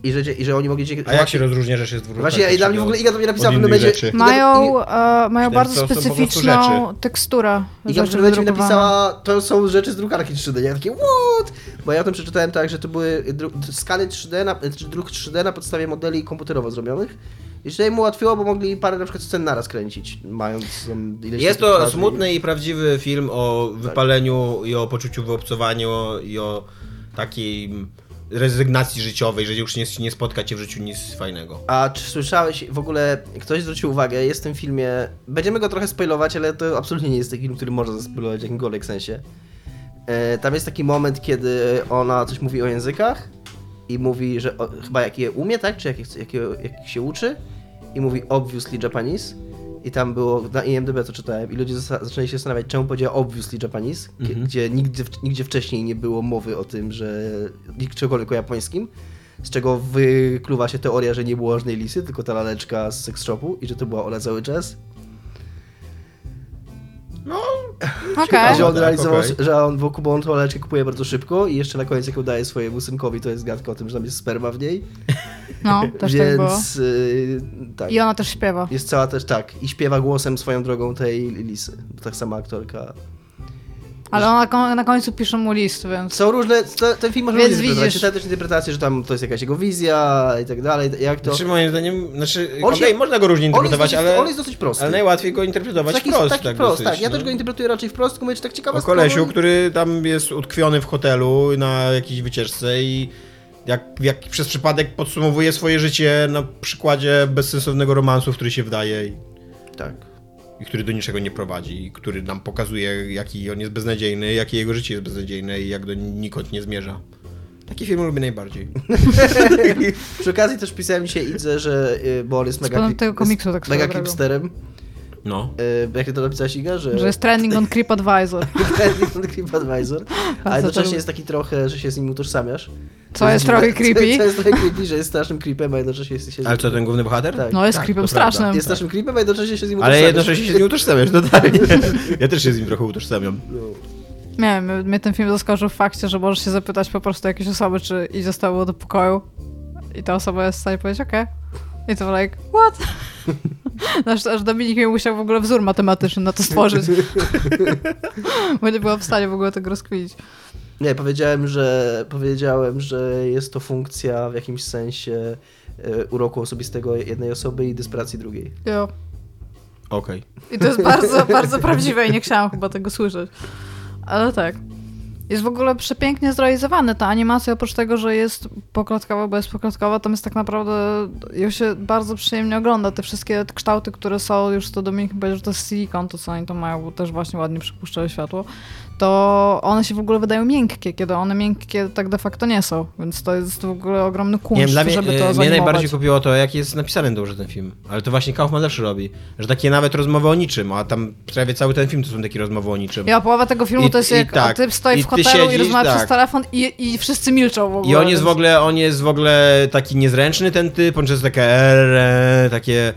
I że, i że oni mogli. A jak się rozróżnia, że się jest dwóch Właśnie, i dla mnie w ogóle Iga do mnie napisała momencie... rzeczy. Iga- Mają, e, mają bardzo specyficzną teksturę. Iga w rzeczy momencie mi napisała, to są rzeczy z drukarki 3D, nie? Ja takie, what? Bo ja o tym przeczytałem tak, że to były skany 3D, na, czy druk 3D na podstawie modeli komputerowo zrobionych. I że im ułatwiło, bo mogli parę na przykład scen naraz kręcić, mając tam ileś Jest to smutny i prawdziwy film o Tak. wypaleniu i o poczuciu wyobcowaniu i o takiej rezygnacji życiowej, że już nie, nie spotka cię w życiu nic fajnego. A czy słyszałeś, w ogóle ktoś zwrócił uwagę, jest w tym filmie, będziemy go trochę spoilować, ale to absolutnie nie jest taki film, który można zaspoilować w jakimkolwiek sensie. E, tam jest taki moment, kiedy ona coś mówi o językach i mówi, że o, chyba jak je umie, tak? Czy jak, jak, je- jak się uczy i mówi obviously Japanese i tam było, na IMDb to czytałem i ludzie zaczęli się zastanawiać, czemu powiedziała obviously Japanese, Mhm. gdzie nigdy, w- nigdzie wcześniej nie było mowy o tym, że czegokolwiek o japońskim. Z czego wykluwa się teoria, że nie było żadnej lisy, tylko ta laleczka z sex shopu i że to była ona cały czas. Okej. że on tak, realizował, okej. że on wokół, on tą laleczkę kupuje bardzo szybko i jeszcze na koniec jak ją daje swojemu synkowi, to jest gadka o tym, że tam jest sperma w niej. No, też tak było. Więc y, tak. I ona też śpiewa. Jest cała też tak. I śpiewa głosem swoją drogą tej lisy. Tak sama aktorka. Ale ona ko- na końcu pisze mu list, więc... Są różne, to, ten film może Więc interpretować. widzisz- Czytałem też interpretację, że tam to jest jakaś jego wizja i tak dalej. Jak to... Znaczy moim zdaniem, znaczy, On okej, się- można go różnie on, interpretować, dosyć, ale, on jest dosyć prosty. ale najłatwiej go interpretować taki, wprost. taki tak prost, dosyć, tak. Ja no. też go interpretuję raczej wprost, tylko mówię, tak ciekawa O sprawa. kolesiu, który tam jest utkwiony w hotelu na jakiejś wycieczce i jak, jak przez przypadek podsumowuje swoje życie na przykładzie bezsensownego romansu, w który się wdaje i, Tak. I który do niczego nie prowadzi, i który nam pokazuje, jaki on jest beznadziejny, jakie jego życie jest beznadziejne i jak do nikąd nie zmierza. Taki film lubię najbardziej. [laughs] Przy okazji też pisałem dzisiaj Idze, że, y, bo on jest mega, klip- tego komiksu tak mega drogą. No. Y, Jak ty to napisałeś, Iga? Że, Że jest trending on Creep Advisor. Creep [laughs] Advisor. [laughs] A to jednocześnie jest taki trochę, że się z nim utożsamiasz. Co jest trochę dziwne. creepy. [laughs] Co, co jest trochę creepy, że jest strasznym creepem, a jednocześnie jest się z Ale nim... co, ten główny bohater? Tak. No jest tak, creepem to prawda. strasznym. Jest strasznym creepem, a jednocześnie się z nim Ale utożsamiasz. jednocześnie się z nim utożsamiasz, totalnie. Ja też się z nim trochę utożsamiam. No. Nie wiem, mnie ten film zaskoczył w fakcie, że możesz się zapytać po prostu jakiejś osoby, czy idzie z tobą do pokoju i ta osoba jest w stanie powiedzieć okej. I to like, what? Aż, aż Dominik mi musiał w ogóle wzór matematyczny na to stworzyć. [laughs] Bo nie byłam w stanie w ogóle tego rozkminić. Nie, powiedziałem, że powiedziałem, że jest to funkcja w jakimś sensie e, uroku osobistego jednej osoby i desperacji drugiej. Jo. Okej. I to jest bardzo, bardzo prawdziwe i nie chciałam chyba tego słyszeć. Ale tak. Jest w ogóle przepięknie zrealizowane. Ta animacja oprócz tego, że jest poklatkowa, bo jest poklatkowa, tam jest tak naprawdę, ją się bardzo przyjemnie ogląda. Te wszystkie kształty, które są, już to Dominik powiedział, że to jest silikon, to co oni to mają, bo też właśnie ładnie przypuszczają światło, to one się w ogóle wydają miękkie, kiedy one miękkie tak de facto nie są. Więc to jest w ogóle ogromny Nie kunszt, wiem, dla mnie, żeby to e, mnie zanimować. najbardziej kupiło to, jak jest napisany dobrze ten film. Ale to właśnie Kaufman zawsze robi. Że takie nawet rozmowy o niczym, a tam prawie cały ten film to są takie rozmowy o niczym. Ja połowa tego filmu I- to jest i jak tak. typ stoi I w hotelu i siedzisz, rozmawia tak. przez telefon i, i wszyscy milczą w ogóle. I on jest w ogóle, on jest w ogóle taki niezręczny ten typ, on często takie takie...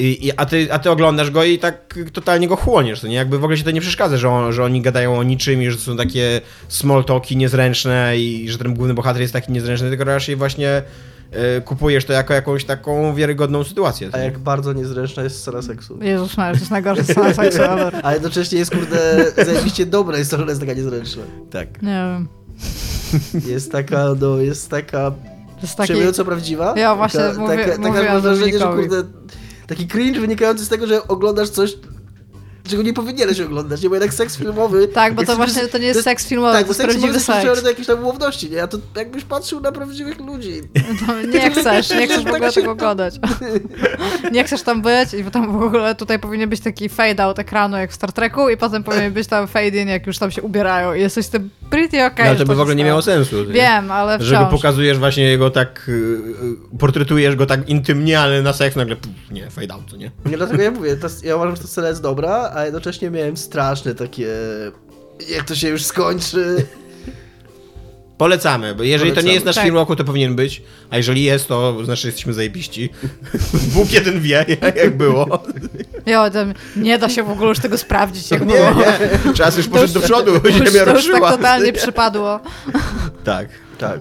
I, i, a, ty, a ty oglądasz go i tak totalnie go chłoniesz, to nie? Jakby w ogóle się to nie przeszkadza, że, on, że oni gadają o niczym i że są takie small talki niezręczne i że ten główny bohater jest taki niezręczny, tylko raczej właśnie e, kupujesz to jako jakąś taką wiarygodną sytuację. to A nie? jak bardzo niezręczna jest scena seksu. Jezus Maria, to jest najgorsza [laughs] scena seksu ever. A jednocześnie jest, kurde, zajebiście dobra jest to, że ona jest taka niezręczna. Tak. Nie wiem. Jest taka, no, jest taka To jest taki... przejmująco prawdziwa. Ja właśnie taka, mówię- taka, taka mówiłam mam wrażenie, że kurde, taki cringe wynikający z tego, że oglądasz coś, czego nie powinieneś oglądać, nie? Bo jednak seks filmowy... Tak, bo to właśnie to nie jest seks filmowy, Tak, to bo jest seks filmowy prawdziwy seks. do jakiejś tam ułowności, nie? A to jakbyś patrzył na prawdziwych ludzi. No, nie [laughs] chcesz, nie chcesz w ogóle Tak tego oglądać. [laughs] Nie chcesz tam być i tam w ogóle tutaj powinien być taki fade out ekranu jak w Star Treku i potem powinien [laughs] być tam fade in jak już tam się ubierają i jesteś tym pretty okej. no, ale to by w ogóle nie miało sensu. to nie? Wiem, ale wciąż. Że go pokazujesz właśnie jego tak, y, y, portretujesz go tak intymnie, ale na seks nagle, pff, nie, fade out, to nie? Nie, dlatego ja mówię, ta, ja uważam, że ta scena jest dobra, a jednocześnie miałem straszne takie... Jak to się już skończy... Polecamy, bo jeżeli to Polecamy. nie jest nasz Tak. film roku, to powinien być, a jeżeli jest, to znaczy, jesteśmy zajebiści. [laughs] Bóg jeden wie, jak było. Jo, nie da się w ogóle już tego sprawdzić, jak Nie, było. nie, czas już To poszedł do przodu, to już, ziemia to już tak ruszyła. totalnie przypadło. Tak. Tak.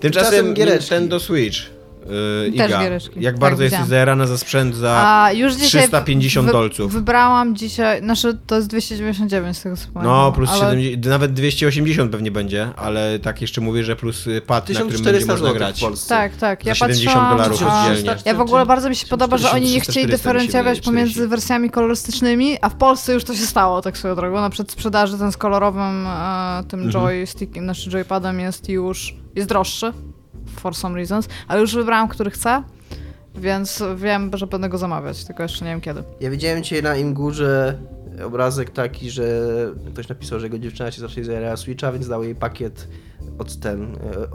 Tymczasem Tymczasem. Nintendo Switch. Yy, Też Iga, jak Tak, bardzo jesteś widziałam. zajarana za sprzęt za... A już dzisiaj 350 wy- dolców. Wybrałam dzisiaj, znaczy to jest 299 z tego co pamiętam. No, plus ale 70, nawet 280 pewnie będzie, ale tak jeszcze mówię, że plus y, pad, na którym będzie 1400 można grać. w Polsce. Tak, tak. Ja Za 70 patrzyłam, dolarów a- oddzielnie. Ja w ogóle bardzo mi się podoba, że oni nie 300, chcieli 400 mi się dyferencjować pomiędzy 40. wersjami kolorystycznymi, a w Polsce już to się stało, tak swoją drogą. Na przedsprzedaży ten z kolorowym e, tym Mhm. joystickiem, znaczy joypadem jest już, jest droższy, for some reasons, ale już wybrałam, który chcę, więc wiem, że będę go zamawiać, tylko jeszcze nie wiem kiedy. Ja widziałem dzisiaj na Imgurze obrazek taki, że ktoś napisał, że jego dziewczyna się strasznie zajarała Switcha, więc dał jej pakiet od ten, e, e,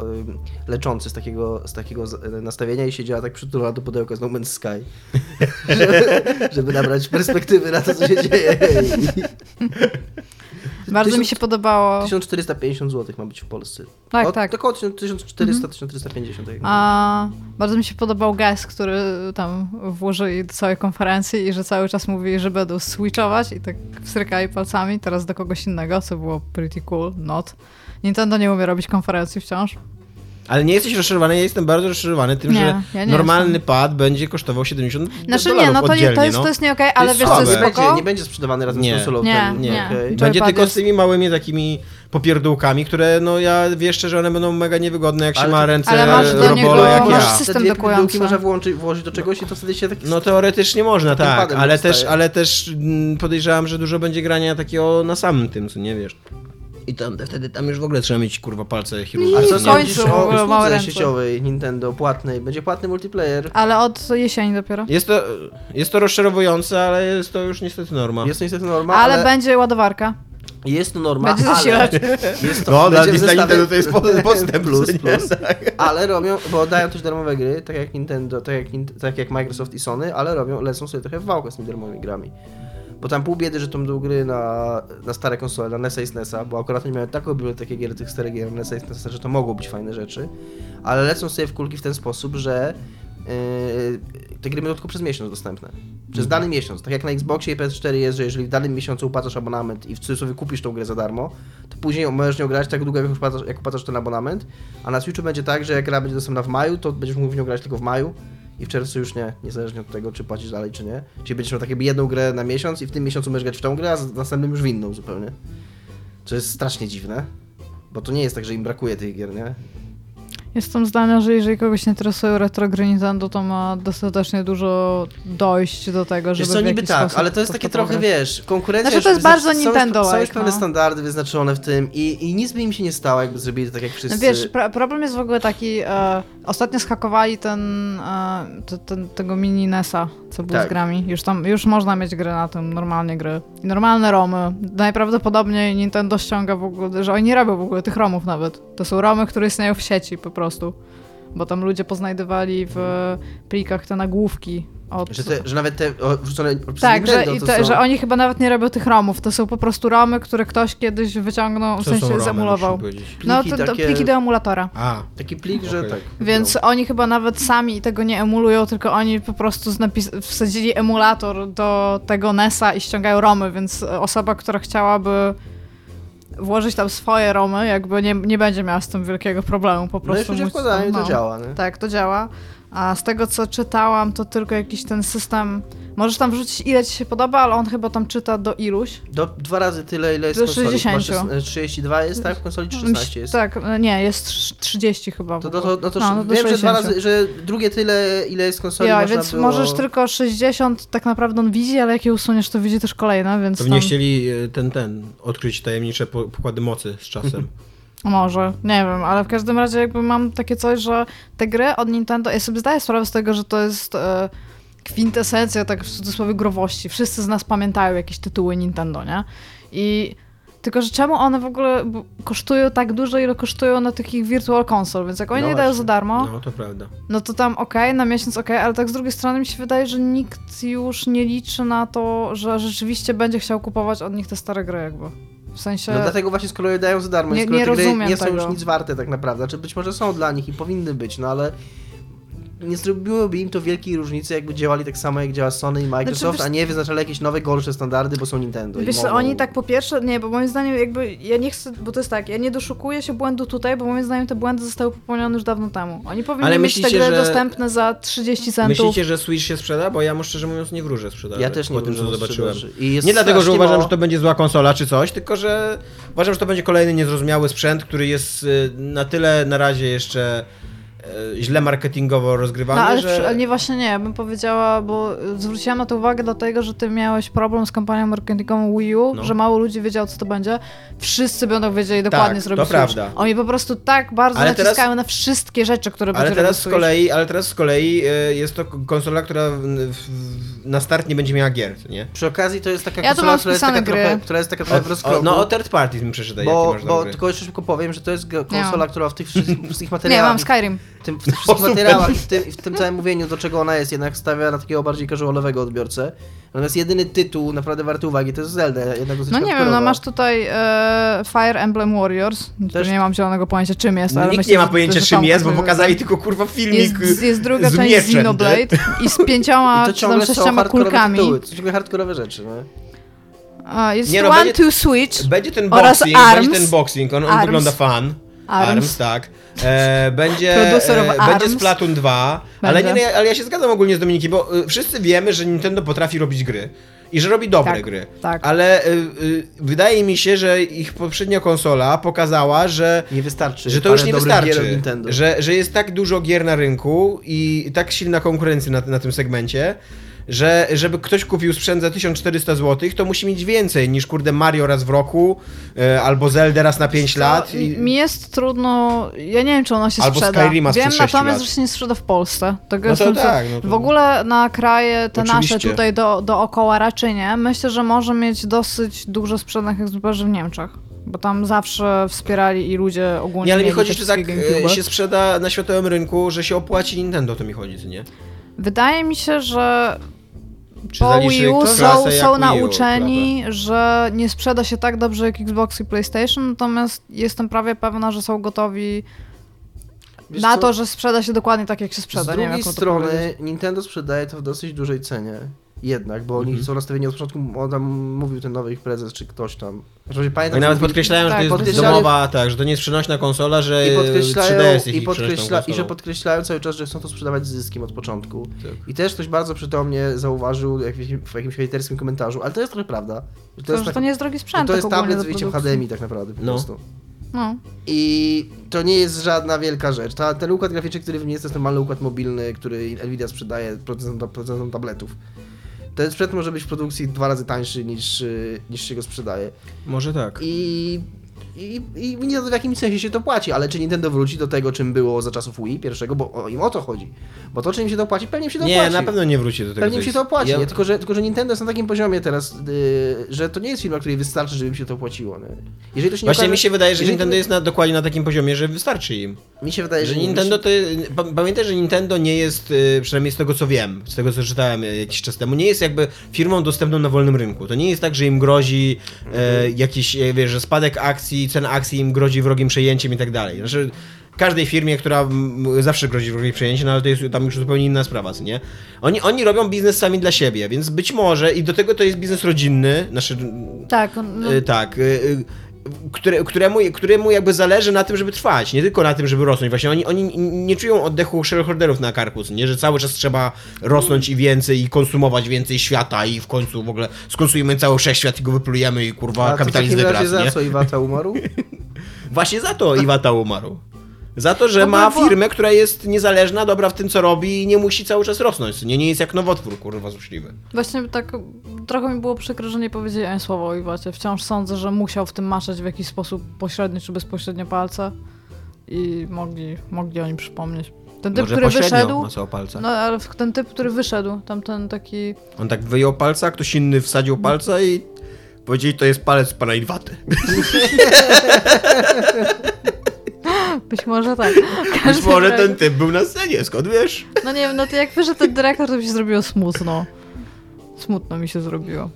leczący z takiego, z takiego e, nastawienia i siedziała tak przytulona do pudełka z No Man's Sky. żeby, [laughs] żeby nabrać perspektywy na to, co się dzieje. [laughs] Bardzo mi Tysiąc- się podobało. 1450 zł ma być w Polsce. Tak, O- tak. Około 1400-1450. tak. A bardzo mi się podobał gest, który tam włożyli do całej konferencji i że cały czas mówili, że będą switchować i tak wstrykali palcami teraz do kogoś innego, co było pretty cool, not. Nintendo nie umie robić konferencji wciąż. Ale nie jesteś rozczarowany, ja jestem bardzo rozczarowany tym, Nie, że ja nie normalny jestem. pad będzie kosztował 70 Znaczy dolarów nie, no to, nie, to, jest, no. to jest nie okej, ale jest wiesz co jest nie, będzie, nie będzie sprzedawany razem Nie. z konsolą. Nie, ten- nie. okej. Joy- Będzie tylko jest- z tymi małymi takimi popierdółkami, które no ja wiesz szczerze, one będą mega niewygodne, jak się Ale ma to- ręce ale masz do robola niego- jak masz ja. system dokujący. można włączyć, włożyć do czegoś i to wtedy się taki... No teoretycznie można, tak, ale też, ale też mm, podejrzewam, że dużo będzie grania takiego na samym tym, co nie wiesz. I tam, wtedy tam już w ogóle trzeba mieć kurwa palce chirurgiczne. A co sądzisz końcu w o ogóle małe usłudze ręce. sieciowej Nintendo płatnej? Będzie płatny multiplayer? Ale od jesieni dopiero. Jest to, jest to rozczarowujące, ale jest to już niestety norma. Jest to niestety norma, Ale, ale, będzie ładowarka. jest to norma, Będzie ale zasilacz. [laughs] jest to, No, dla, będzie w dla zestawie- Nintendo to jest po- [laughs] postęp. plus, plus. Tak. Ale robią, bo dają też darmowe gry, tak jak Nintendo, tak jak, tak jak Microsoft i Sony, ale robią, lecą sobie trochę w wałkę z tymi darmowymi grami. Bo tam pół biedy, że to będą gry na, na stare konsole, na NES i SNES-a, bo akurat oni mają taką bibliotekę gier tych starych gier NES i SNES-a, że to mogą być fajne rzeczy, ale lecą sobie w kulki w ten sposób, że yy, te gry będą tylko przez miesiąc dostępne. Przez dany miesiąc. Tak jak na Xboxie i PS4 jest, że jeżeli w danym miesiącu upłacasz abonament i w cudzysłowie kupisz tą grę za darmo, to później możesz nią grać tak długo, jak opłacasz, jak opłacasz ten abonament, a na Switchu będzie tak, że jak gra będzie dostępna w maju, to będziesz mógł w nią grać tylko w maju i w czerwcu już nie, niezależnie od tego, czy płacisz dalej, czy nie. Czyli będziesz miał tak jakby jedną grę na miesiąc i w tym miesiącu możesz grać w tą grę, a w następnym już w inną zupełnie. Co jest strasznie dziwne, bo to nie jest tak, że im brakuje tych gier, nie? Jestem zdania, że jeżeli kogoś nie interesują retro gry Nintendo, to ma dostatecznie dużo dojść do tego, żeby Wiesz co, niby tak, ale to jest takie trochę, wiesz, konkurencja... Znaczy, to jest bardzo są Nintendo-like, Są już pewne no. standardy wyznaczone w tym i, i nic by im się nie stało, jakby zrobili to tak jak wszyscy. No wiesz, pro, problem jest w ogóle taki, e, ostatnio skakowali ten, e, te- ten, tego mini NES-a, co był Tak. z grami. Już tam, już można mieć gry na tym, normalnie gry. I normalne romy. Najprawdopodobniej Nintendo ściąga w ogóle, że oni nie robią w ogóle tych romów nawet. To są romy, które istnieją w sieci po prostu. Bo tam ludzie poznajdywali w plikach te nagłówki od... Że, te, że nawet te wrzucone przez Tak, że, Nintendo i to te, są... że oni chyba nawet nie robią tych romów. To są po prostu romy, które ktoś kiedyś wyciągnął, w Co są sensie zemulował. No to, to takie- pliki do emulatora. A, Taki plik, że Okej. tak. Więc oni chyba nawet sami tego nie emulują, tylko oni po prostu napis- wsadzili emulator do tego NES-a i ściągają romy, więc osoba, która chciałaby włożyć tam swoje romy, jakby nie, nie będzie miała z tym wielkiego problemu. Po No, prostu wkładają i to no. działa, nie? Tak, to działa. A z tego, co czytałam, to tylko jakiś ten system... Możesz tam wrzucić ile ci się podoba, ale on chyba tam czyta do iluś. Do dwa razy tyle, ile jest Do konsoli. 60. Chyba szes- 32 jest, tak? W konsoli czy 16 jest? Tak, nie, jest trz- 30 chyba. To, to, ogóle. to, no to No, no wiem, że dwa 60. razy, że drugie tyle, ile jest konsoli Ja, więc było... możesz tylko 60, tak naprawdę on widzi, ale jak je usuniesz, to widzi też kolejne, więc pewnie tam... chcieli e, ten, ten, odkryć tajemnicze po- pokłady mocy z czasem. [laughs] Może, nie wiem, ale w każdym razie jakby mam takie coś, że te gry od Nintendo, ja sobie zdaję sprawę z tego, że to jest e, kwintesencja tak w cudzysłowie growości. Wszyscy z nas pamiętają jakieś tytuły Nintendo, nie? I tylko, że czemu one w ogóle kosztują tak dużo, ile kosztują na takich virtual console, więc jak oni No nie dają za darmo, No, to prawda. no to tam okej, na miesiąc okej, ale tak z drugiej strony mi się wydaje, że nikt już nie liczy na to, że rzeczywiście będzie chciał kupować od nich te stare gry jakby. W sensie... No dlatego właśnie skoro je dają za darmo Nie- i skoro nie te gry nie są tego. już nic warte tak naprawdę, znaczy być może są dla nich i powinny być, no ale nie zrobiłoby im to wielkiej różnicy, jakby działali tak samo jak działa Sony i Microsoft, Znaczy, wiesz- a nie wyznaczali jakieś nowe, gorsze standardy, bo są Nintendo. Wiesz, mogą- oni tak po pierwsze, nie, bo moim zdaniem jakby, ja nie chcę, bo to jest tak, ja nie doszukuję się błędu tutaj, bo moim zdaniem te błędy zostały popełnione już dawno temu. Oni powinni Ale mieć te myślicie, gry że- dostępne za 30 centów. Myślicie, że Switch się sprzeda? Bo ja mu szczerze mówiąc nie wróżę sprzedaży. Ja też nie po tym, co zobaczyłem. sprzedaży. I jest Nie dlatego, że uważam, mało- że to będzie zła konsola czy coś, tylko że uważam, że to będzie kolejny niezrozumiały sprzęt, który jest y, na tyle na razie jeszcze źle marketingowo rozgrywany, No ale, że... ale nie, właśnie nie, ja bym powiedziała, bo zwróciłam na to uwagę dlatego, że ty miałeś problem z kampanią marketingową Wii U, No. że mało ludzi wiedziało, co to będzie. Wszyscy będą wiedzieli dokładnie, Tak, co robi to prawda. Oni po prostu tak bardzo Ale naciskają teraz- na wszystkie rzeczy, które Ale będzie teraz z kolei, ale teraz z kolei y, jest to konsola, która w, w, na start nie będzie miała gier, nie? Przy okazji to jest taka Ja konsola, która jest taka, trochę, która jest taka trochę w rozkroku. no o third party mi przeczytaj, jakie bo, bo tylko jeszcze szybko powiem, że to jest konsola, która w tych wszystkich, wszystkich [laughs] Nie, materiałach, mam Skyrim. tym, w tych wszystkich materiałach i w tym, w tym całym mówieniu, do czego ona jest, jednak stawia na takiego bardziej casualowego odbiorcę. Natomiast jedyny tytuł naprawdę warty uwagi to jest Zelda, jednak No nie wiem, no masz tutaj e, Fire Emblem Warriors. Też- Nie mam zielonego pojęcia czym jest, ale Nikt myślę, nie ma pojęcia czym jest, bo pokazali tylko kurwa filmik Jest, jest druga z część mieczem? Xenoblade i z pięcioma [laughs] I to ciągle sześcioma kulkami. tytuły, to ciągle hardkorowe rzeczy, no. A, jest Nie, no, One będzie- to Switch. Będzie ten Oraz boxing, Arms. będzie ten boxing, on, on wygląda fan. Arms. tak. E, będzie, e, Arms. będzie Splatoon 2, ale, nie, Będzie. nie, ale ja się zgadzam ogólnie z Dominikiem, bo y, wszyscy wiemy, że Nintendo potrafi robić gry. I że robi dobre Tak, gry. tak. Ale y, y, wydaje mi się, że ich poprzednia konsola pokazała, że Nie wystarczy. że to już nie wystarczy, Nintendo. że, że jest tak dużo gier na rynku i tak silna konkurencja na, na tym segmencie, że żeby ktoś kupił sprzęt za 1400 zł, to musi mieć więcej niż kurde Mario raz w roku, e, albo Zelda raz na 5 lat. To, I... Mi jest trudno, ja nie wiem, czy ona się Albo sprzeda. Skyrima Wiem natomiast, lat. że się nie sprzeda w Polsce. Tego No to tak, no to- W ogóle na kraje te Oczywiście. nasze tutaj do, dookoła raczej nie. Myślę, że może mieć dosyć dużo sprzedanych egzemplarzy w Niemczech. Bo tam zawsze wspierali i ludzie ogólnie Nie, ale mi chodzi, czy tak e, GameCube. się sprzeda na światowym rynku, że się opłaci Nintendo, to mi chodzi, nie? Wydaje mi się, że Czy po Wii U są, są Wii U, nauczeni, że nie sprzeda się tak dobrze jak Xbox i PlayStation, natomiast jestem prawie pewna, że są gotowi Wiesz na co? to, że sprzeda się dokładnie tak, jak się Z sprzeda. nie drugiej wiem, strony. Nintendo sprzedaje to w dosyć dużej cenie. Jednak, bo oni Mhm. są nastawieni od początku, on tam mówił ten nowy ich prezes, czy ktoś tam. Znaczy, pamiętam, Oni nawet że mówili- podkreślają, że tak, to jest podkreślają- domowa, tak, że to nie jest przenośna konsola, że I podkreślają, 3DS jest i, ich podkreśla, przenośną I że podkreślają cały czas, że chcą to sprzedawać z zyskiem od początku. Tak. I też ktoś bardzo przytomnie zauważył jak- w jakimś hejterskim komentarzu, ale to jest trochę prawda. Że To, że tak- to nie jest drogi że sprzęt. to jest tak ogólnie tablet z wyjściem. HDMI tak naprawdę po No. prostu. No. I to nie jest żadna wielka rzecz. Ta, ten układ graficzny, który w niej jest, to jest normalny układ mobilny, który Nvidia sprzedaje producentom, producentom tabletów. Ten sprzęt może być w produkcji dwa razy tańszy niż, y, niż się go sprzedaje. Może tak. I, i, i nie w jakimś sensie się to płaci, ale czy Nintendo wróci do tego, czym było za czasów Wii pierwszego, bo o, im o to chodzi. Bo to, czy im się to płaci, pewnie im się to Nie, płaci. na pewno nie wróci do tego. Pewnie im się to opłaci, Ja- nie? Tylko, że, tylko że Nintendo jest na takim poziomie teraz, yy, że to nie jest firma, której wystarczy, żeby im się to opłaciło. Nie? Jeżeli to się nie Właśnie okaże- mi się wydaje, że Nintendo to- jest na, dokładnie na takim poziomie, że wystarczy im. Mi się wydaje, że, Że nie- Nintendo to. pa- Pamiętaj, że Nintendo nie jest, y, przynajmniej z tego co wiem, z tego co czytałem y, jakiś czas temu, nie jest jakby firmą dostępną na wolnym rynku. To nie jest tak, że im grozi e, jakiś, wiesz, że spadek akcji, cena akcji im grozi wrogim przejęciem i tak dalej. Znaczy, każdej firmie, która zawsze grozi wrogim przejęciem, no ale to jest tam już zupełnie inna sprawa, co nie? Oni, oni robią biznes sami dla siebie, więc być może, i do tego to jest biznes rodzinny, znaczy, Tak, no, Y, tak. y, y, Które, któremu, któremu jakby zależy na tym, żeby trwać, nie tylko na tym, żeby rosnąć. Właśnie oni, oni nie czują oddechu shareholderów na karku, nie, że cały czas trzeba rosnąć i więcej i konsumować więcej świata i w końcu w ogóle skonsumujemy cały wszechświat i go wyplujemy i kurwa A kapitalizm wygra, za nie? co Iwata umarł? [laughs] Właśnie za to Iwata umarł. Za to, że ogóle ma była- firmę, która jest niezależna, dobra w tym, co robi i nie musi cały czas rosnąć. Nie, nie jest jak nowotwór, kurwa, złośliwy. Właśnie tak trochę mi było przykro, że nie powiedzieli ani słowa o Iwacie. Wciąż sądzę, że musiał w tym maczać w jakiś sposób pośredni czy bezpośrednio palce i mogli, mogli o nim przypomnieć. Ten typ, Może który pośrednio wyszedł, palca. no ale ten typ, który wyszedł, tamten taki... On tak wyjął palca, ktoś inny wsadził palca i powiedzieli, to jest palec pana Iwaty. [laughs] Być może tak. [laughs] Być może ten typ był na scenie, skąd wiesz? No nie wiem, no to jak wyszedł ten dyrektor, to mi się zrobiło smutno. Smutno mi się zrobiło.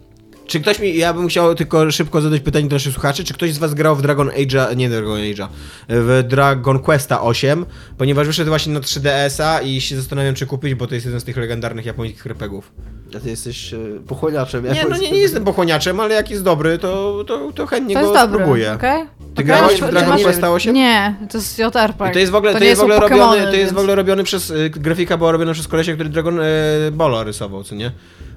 Czy ktoś mi, ja bym chciał tylko szybko zadać pytanie do naszych słuchaczy, czy ktoś z was grał w Dragon Age'a, nie Dragon Age'a, w Dragon Questa 8, ponieważ wyszedł właśnie na 3DS-a i się zastanawiam, czy kupić, bo to jest jeden z tych legendarnych japońskich RPGów. A ty jesteś e, pochłoniaczem. Nie, no nie, nie jestem pochłoniaczem, ale jak jest dobry, to, to, to chętnie To jest go dobry, spróbuję. okej? Ty Okej, grałeś w Dragon Questa 8? Nie, to jest JRPG. I to jest w ogóle, to nie jest w ogóle Pokemony, robiony, to jest w ogóle robiony przez, y, grafika była robiona przez kolesia, który Dragon e, Balla rysował, co nie?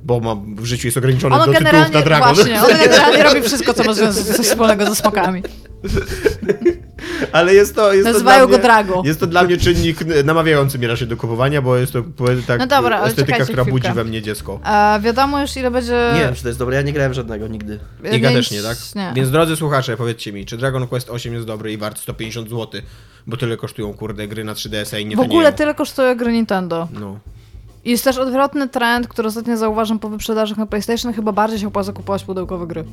Bo ma, w życiu jest ograniczony Ono do tytułów generalnie, na Dragon. właśnie, on generalnie [laughs] robi wszystko, co ma związek coś wspólnego ze smokami. [laughs] Ale jest to, jest Nazywają to dla go mnie, Drago. Jest to dla mnie czynnik namawiający mnie raczej do kupowania, bo jest to tak No dobra, estetyka, która budzi chwilkę. we mnie dziecko. A wiadomo już ile będzie... Nie wiem, czy to jest dobre. Ja nie grałem żadnego nigdy. Iga więc- też nie, tak? Nie. Więc drodzy słuchacze, powiedzcie mi, czy Dragon Quest 8 jest dobry i wart 150 zł? Bo tyle kosztują, kurde, gry na 3DS-a i nie W ogóle tanieją. tyle kosztuje gry Nintendo. No. I jest też odwrotny trend, który ostatnio zauważam po wyprzedażach na PlayStation, chyba bardziej się opłaca kupować pudełkowe gry.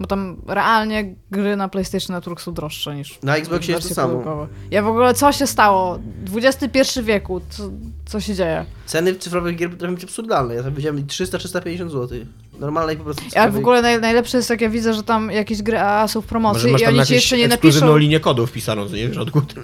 Bo tam realnie gry na PlayStation Network są droższe niż Na Xboxie jest to samo. pudełkowe. Ja w ogóle, co się stało? XXI wieku, co, co się dzieje? Ceny cyfrowych gier potrafią być absurdalne. Ja tam widziałem 300-350 zł. Normalnej po prostu Ja w ogóle naj, najlepsze jest, jak ja widzę, że tam jakieś gry AA są w Może promocji i tam oni ci jeszcze nie napiszą... linię kodów wpisaną, co nie wiesz, odkąd.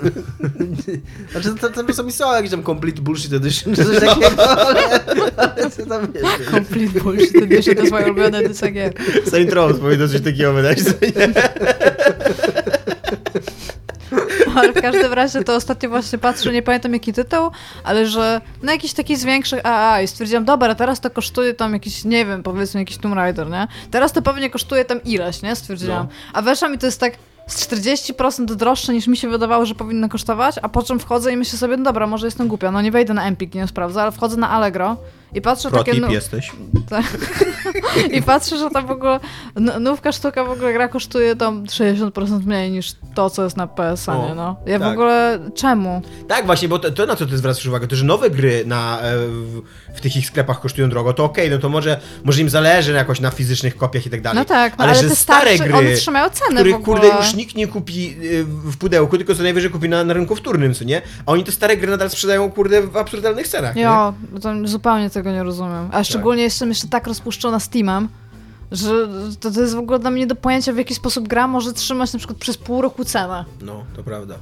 [laughs] Znaczy, to, to czasami są jakieś tam complete bullshit edition, czy coś takiego, [laughs] ale, ale co tam wiesz. Complete bullshit, edition, to jest moja ulubiona edycja gier. Saint Rose powinno coś takiego wydać, co nie? [laughs] Ale w każdym razie to ostatnio właśnie patrzę, nie pamiętam jaki tytuł, ale że na jakiś taki z większych AA i stwierdziłam, dobra, teraz to kosztuje tam jakiś, nie wiem, powiedzmy jakiś Tomb Raider, nie? Teraz to pewnie kosztuje tam ileś, nie? Stwierdziłam. A weszłam i to jest tak z 40% droższe niż mi się wydawało, że powinno kosztować, a po czym wchodzę i myślę sobie, no dobra, może jestem głupia, no nie wejdę na Empik, nie sprawdzę, ale wchodzę na Allegro I patrzę Protip takie... nu- jesteś. [laughs] Tak. I patrzę, że tam w ogóle n- nówka sztuka w ogóle gra kosztuje tam 60% mniej niż to, co jest na PSN, O, no. Ja w tak. ogóle czemu? Tak, właśnie, bo to, to na co ty zwracasz uwagę, to że nowe gry na, e, w, w tych ich sklepach kosztują drogo, to okej, no to może, może im zależy jakoś na fizycznych kopiach i tak dalej. No tak, no ale, że te stare starsze, gry, one trzymają cenę których w ogóle. kurde już nikt nie kupi y, w pudełku, tylko co najwyżej kupi na, na rynku wtórnym, co nie? A oni te stare gry nadal sprzedają kurde w absurdalnych cenach? Jo, bo to zupełnie tego nie rozumiem. A szczególnie jestem jeszcze tak rozpuszczona Steamem, że to, to jest w ogóle dla mnie nie do pojęcia, w jaki sposób gra może trzymać na przykład przez pół roku cenę. No, to prawda.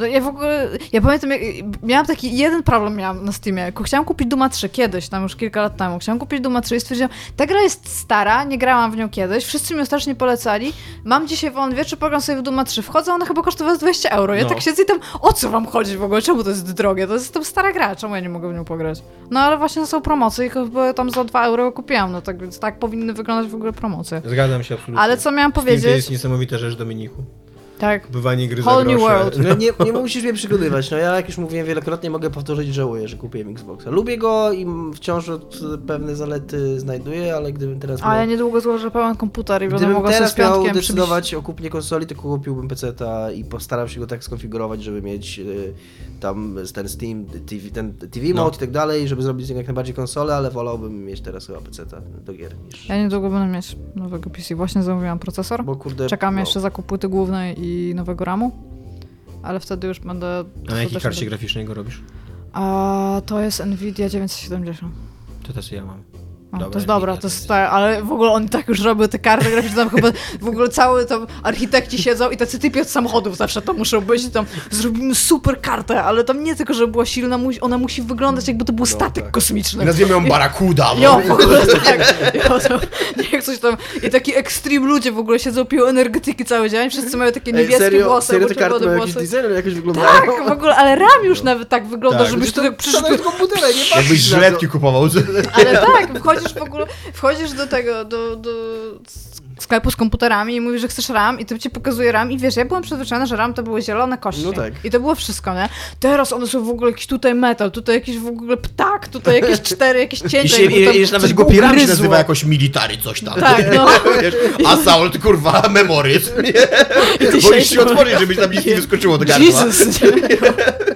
No ja w ogóle, ja pamiętam, jak, miałam taki, jeden problem miałam na Steamie, chciałam kupić Duma 3 kiedyś, tam już kilka lat temu, chciałam kupić Duma 3 i stwierdziłam, ta gra jest stara, nie grałam w nią kiedyś, wszyscy mi strasznie polecali, mam dzisiaj wieczór, pogram sobie w Duma 3, wchodzę, ona chyba kosztowała z 20 euro, ja No. tak siedzę i tam, o co wam chodzi w ogóle, czemu to jest drogie, to jest tam stara gra, czemu ja nie mogę w nią pograć? No ale właśnie są promocje i chyba tam za 2 euro kupiłam, no tak więc tak powinny wyglądać w ogóle promocje. Zgadzam się absolutnie. Ale co miałam Steam to jest powiedzieć? niesamowita rzecz, Dominiku. Tak, Bywanie gry za Whole New grosze. World. No nie, nie musisz mnie przekonywać. No ja jak już mówiłem wielokrotnie, mogę powtórzyć, żałuję, że kupiłem Xboxa. Lubię go i wciąż od pewne zalety znajduję, ale gdybym teraz a ja miał, niedługo złożę pełen komputer i będę gdybym mogła sobie z teraz miał piątkiem przybić decydować o kupnie konsoli, to kupiłbym PC-ta i postaram się go tak skonfigurować, żeby mieć y, tam ten Steam, TV, ten TV No. mode i tak dalej, żeby zrobić z niego jak najbardziej konsolę, ale wolałbym mieć teraz chyba PC-ta do gier niż... Ja niedługo będę mieć nowego PC. Właśnie zamówiłam procesor. Bo kurde... Czekam no, jeszcze zakup płyty głównej i nowego ramu. Ale wtedy już będę... A na jakiej karcie do- graficznej go robisz? A to jest Nvidia 970. To też ja mam. O, Dobra, to jest dobra, to jest 970. tak, ale w ogóle oni tak już robią te karty graficzne, tam chyba w ogóle cały tam architekci siedzą i tacy typy od samochodów zawsze tam muszą być i tam zrobimy super kartę, ale tam nie tylko, żeby była silna, ona musi wyglądać jakby to był statek tak. kosmiczny. Nazwiemy ją Barakuda. Jo, w ogóle tak. Jo, to, jak coś tam. I taki extreme ludzie w ogóle siedzą, piją energetyki cały dzień, wszyscy mają takie Ej, niebieskie serio, włosy, serio albo te karty czerwone mają jakiś włosy. design, jakoś wyglądają? Tak, w ogóle, ale RAM już nawet tak wygląda, Tak. żebyś tutaj przyszedł. To nie patrzysz Jakbyś na to. żyletki kupował. Ale tak, wchodzisz w ogóle, wchodzisz do tego, do, do sklepu z komputerami i mówisz, że chcesz RAM i to ci pokazuje RAM i wiesz, ja byłam przyzwyczajona, że RAM to były zielone kości. No tak. I to było wszystko, nie? Teraz one są w ogóle jakiś tutaj metal, tutaj jakiś w ogóle ptak, tutaj jakieś [laughs] cztery, jakieś cięcia. I się, i, tam i, jeszcze nawet coś głupi ram się ugryzło. nazywa jakoś military coś tam. Tak, [laughs] no. Wiesz, Assault, kurwa, memories. Nie? Boisz się- się otworzyć, żebyś tam nic nie wyskoczyło do gardła. Jesus, nie? [laughs]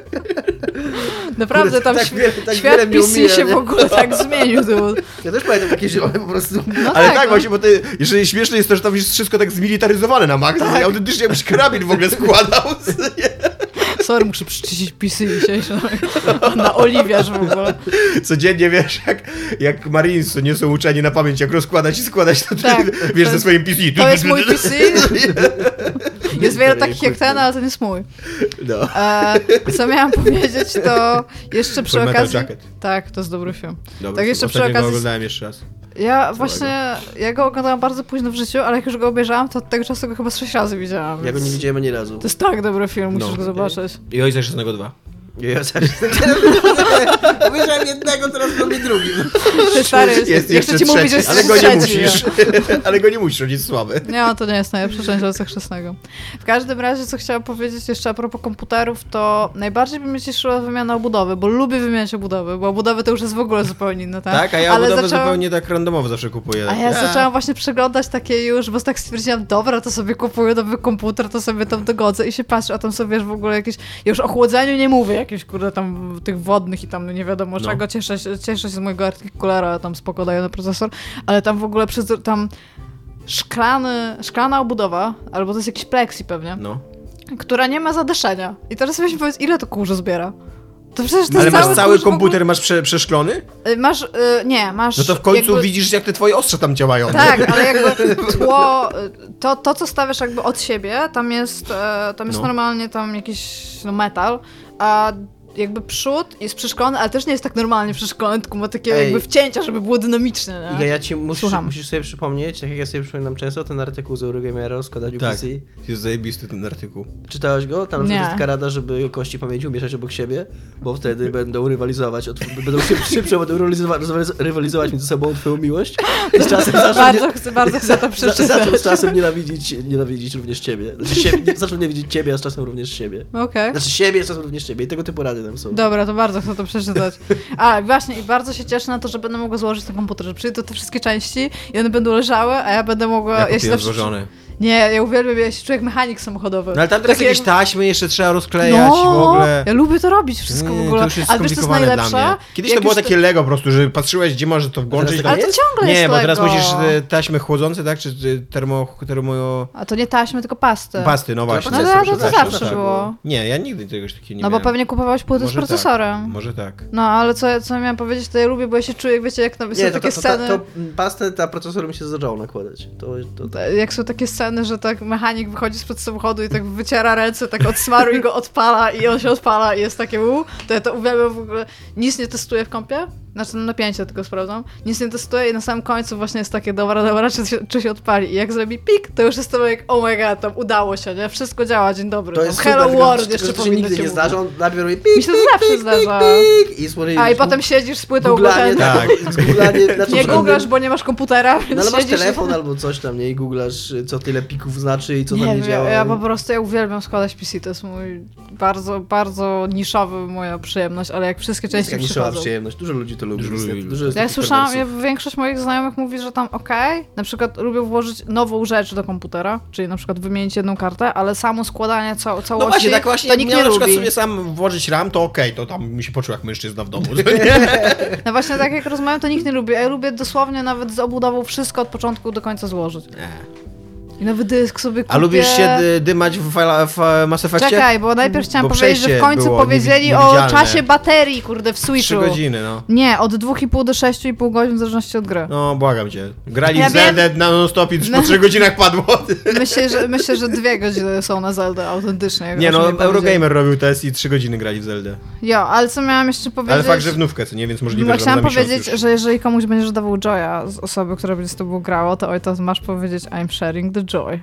Naprawdę, tam tak wiele- tak świat PC się nie? w ogóle tak zmienił. To... Ja też pamiętam takie zielone po prostu. No Ale tak, no. właśnie, bo ty, jeżeli śmieszne jest to, że tam jest wszystko tak zmilitaryzowane na maksa, tak. autentycznie jakbyś karabin w ogóle składał. Sorry, muszę przyczyścić PC dzisiaj. Na oliwiarz w ogóle. Codziennie wiesz, jak, jak Marines nie są uczeni na pamięć, jak rozkładać i składać, to ty Tak, wiesz to ze swoim PC. To jest mój PC. [laughs] Jest wiele takich jak ten, ale ten jest mój. No. E, co miałam [laughs] powiedzieć, to jeszcze przy Full okazji... Jacket. Tak, to jest dobry film. Dobra, Tak jeszcze przy okazji- oglądałem jeszcze raz. Ja właśnie, ja go oglądałam bardzo późno w życiu, ale jak już go obejrzałam, to od tego czasu go chyba sześć razy widziałam. Ja go nie widziałem ani razu. To jest tak dobry film, musisz No. go zobaczyć. I Ojca Chrzestnego 2. Ja [laughs] zaraz... Powiedziałem jednego, teraz robię drugi. Ty stary, Jest chcę jeszcze ci mówić, że jest ale go nie trzeci. musisz. [laughs] ale go nie musisz, on jest słaby. Nie, to nie jest najlepsza część Ojca Chrzestnego. W każdym razie, co chciałam powiedzieć jeszcze a propos komputerów, to najbardziej by mnie cieszyła wymiana obudowy, bo lubię wymieniać obudowy, bo obudowy to już jest w ogóle zupełnie inne, tak? Tak, a ja Ale budowę zaczęłam- zupełnie tak randomowo zawsze kupuję. A ja zaczęłam właśnie przeglądać takie już, bo tak stwierdziłam, dobra, to sobie kupuję nowy komputer, to sobie tam dogodzę i się patrzę, a tam sobie wiesz, w ogóle jakieś, ja już o chłodzeniu nie mówię, jakieś kurde tam tych wodnych i tam nie wiadomo No. czego, cieszę się, cieszę się z mojego artykulera, tam spoko daję na procesor, ale tam w ogóle przez, tam szklany, szklana obudowa, albo to jest jakiś plexi pewnie, No. która nie ma zadeszenia. I teraz mi powiedz, ile to kurzu zbiera? To przecież to Ale masz cały, w ogóle- komputer, masz prze, przeszklony? Y, Masz, y, nie, masz... No to w końcu jakby... widzisz, jak te twoje ostrze tam działają. Tak, ale [laughs] jakby tło, to, to co stawiasz jakby od siebie, tam jest, tam jest No. normalnie tam jakiś no, metal, a jakby przód jest przeszklony, ale też nie jest tak normalnie przeszklony, tylko ma takie Ej. jakby wcięcia, żeby było dynamiczne. Iga, Nie? ja ci musisz, Słucham. musisz sobie przypomnieć, tak jak ja sobie przypominam często, ten artykuł z Eurogamera o składaniu Tak. PC. Jest zajebisty ten artykuł. Czytałeś go? Tam Nie. jest taka rada, żeby kości pamięci umieszczać obok siebie, bo wtedy będą rywalizować, od, będą szyb, szybsze, będą rywalizować, rywalizować między sobą o twoją miłość i z czasem zaczną, Bardzo chcę, bardzo chcę to [laughs] nie, zaczną przeczytać. z czasem nienawidzić, nienawidzić również ciebie. Znaczy siebie, nie, zaczną nienawidzić ciebie, a z czasem również siebie. Okej. Znaczy siebie, a z czasem również ciebie i tego typu rady są. Dobra, to bardzo chcę to przeczytać. A, właśnie, i bardzo się cieszę na to, że będę mogła złożyć na komputerze. Przyjdą te wszystkie części i one będą leżały, a ja będę mogła... Ja ja się zawsze- złożony. Nie, ja uwielbiam, ja się czuję jak mechanik samochodowy. No ale tam teraz Takie jakieś jak- taśmy jeszcze trzeba rozklejać no, w ogóle. ja lubię to robić wszystko Nie, w ogóle. To już jest ale wiesz, co jest skomplikowane najlepsze? dla mnie. Kiedyś Jak to było takie Lego po prostu, że patrzyłeś, gdzie możesz to włączyć. tak Ale to jest? ciągle Nie, jest bo teraz musisz e, taśmy chłodzące, tak? Czy termo... termo... A to nie taśmy, tylko pasty. Pasty, no właśnie. No Pasty ale to, to zawsze, tak. było. Nie, ja nigdy czegoś takiego nie No bo miałem. pewnie kupowałeś płyty z Może procesorem. Tak, może tak. No, ale co, co miałem powiedzieć, to ja lubię, bo ja się czuję, jak wiecie, jak tam są Nie, to, takie to, to, sceny... to, to pastę na procesor mi się zdarzało nakładać. To, to, to, Jak są takie sceny, że tak mechanik wychodzi spod samochodu i tak wyciera ręce tak od smaru i go odpala i on się odpala i jest takie u, to ja to uwielbiam w ogóle. Nic nie testuję w kąpie, znaczy na napięcie tylko sprawdzam. Nic nie testuję i na samym końcu właśnie jest takie dobra, dobra, czy się, czy się odpali. I jak zrobi pik, to już jestem jak oh my god, tam udało się, nie? Wszystko działa, dzień dobry. to Tam jest Hello super, World jeszcze to się nigdy nie zdarza. On najpierw robi pik, Mi się to zawsze zdarza. pik i słonie, A i potem siedzisz z płytą googlanie, tak. googlanie, znaczy, Nie googlasz, bo nie masz komputera, [laughs] więc No ale masz i- telefon albo coś tam, nie? I googlasz, co tyle pików znaczy i co nie tam nie działa. ja po prostu ja uwielbiam składać PC, to jest mój bardzo, bardzo niszowy moja przyjemność, ale jak wszystkie To jest części taka niszowa przyjemność. Dużo ludzi to lubi. Dużo. Dużo jest Ja słyszałam, ja, większość moich znajomych mówi, że tam okej, na przykład lubią włożyć nową rzecz do komputera, czyli na przykład wymienić jedną kartę, ale samo składanie ca- całości, No właśnie, tak właśnie, to jak nikt nie na przykład lubi. sobie sam włożyć RAM, to okej, to tam mi się poczuł jak mężczyzna w domu. [laughs] No właśnie tak jak rozmawiam, to nikt nie lubi, a ja lubię dosłownie nawet z obudową wszystko od początku do końca złożyć. Nie. I nowy dysk sobie kupię. A lubisz się dy, dymać w, w Mass Effectie? Czekaj, bo najpierw chciałam Bo powiedzieć, że w końcu powiedzieli o czasie baterii, kurde, w Switchu. godziny, no. Nie, od 2,5 do 6,5 godzin w zależności od gry. No, błagam cię. Grali Ja w Zeldę na non-stop i po trzech godzinach padło. [laughs] Myślę, że, myślę, że dwie godziny są na Zelda autentycznie. Nie no. Eurogamer robił test i trzy godziny grali w Zeldę. Jo, ale co miałam jeszcze powiedzieć? Ale fakt, że wnówkę, co nie, więc możliwe, No, że chciałam powiedzieć, już. że jeżeli komuś będziesz dawał joya z osoby, która będzie z tobą grało, to oj, to masz powiedzieć I'm sharing the joy. [laughs]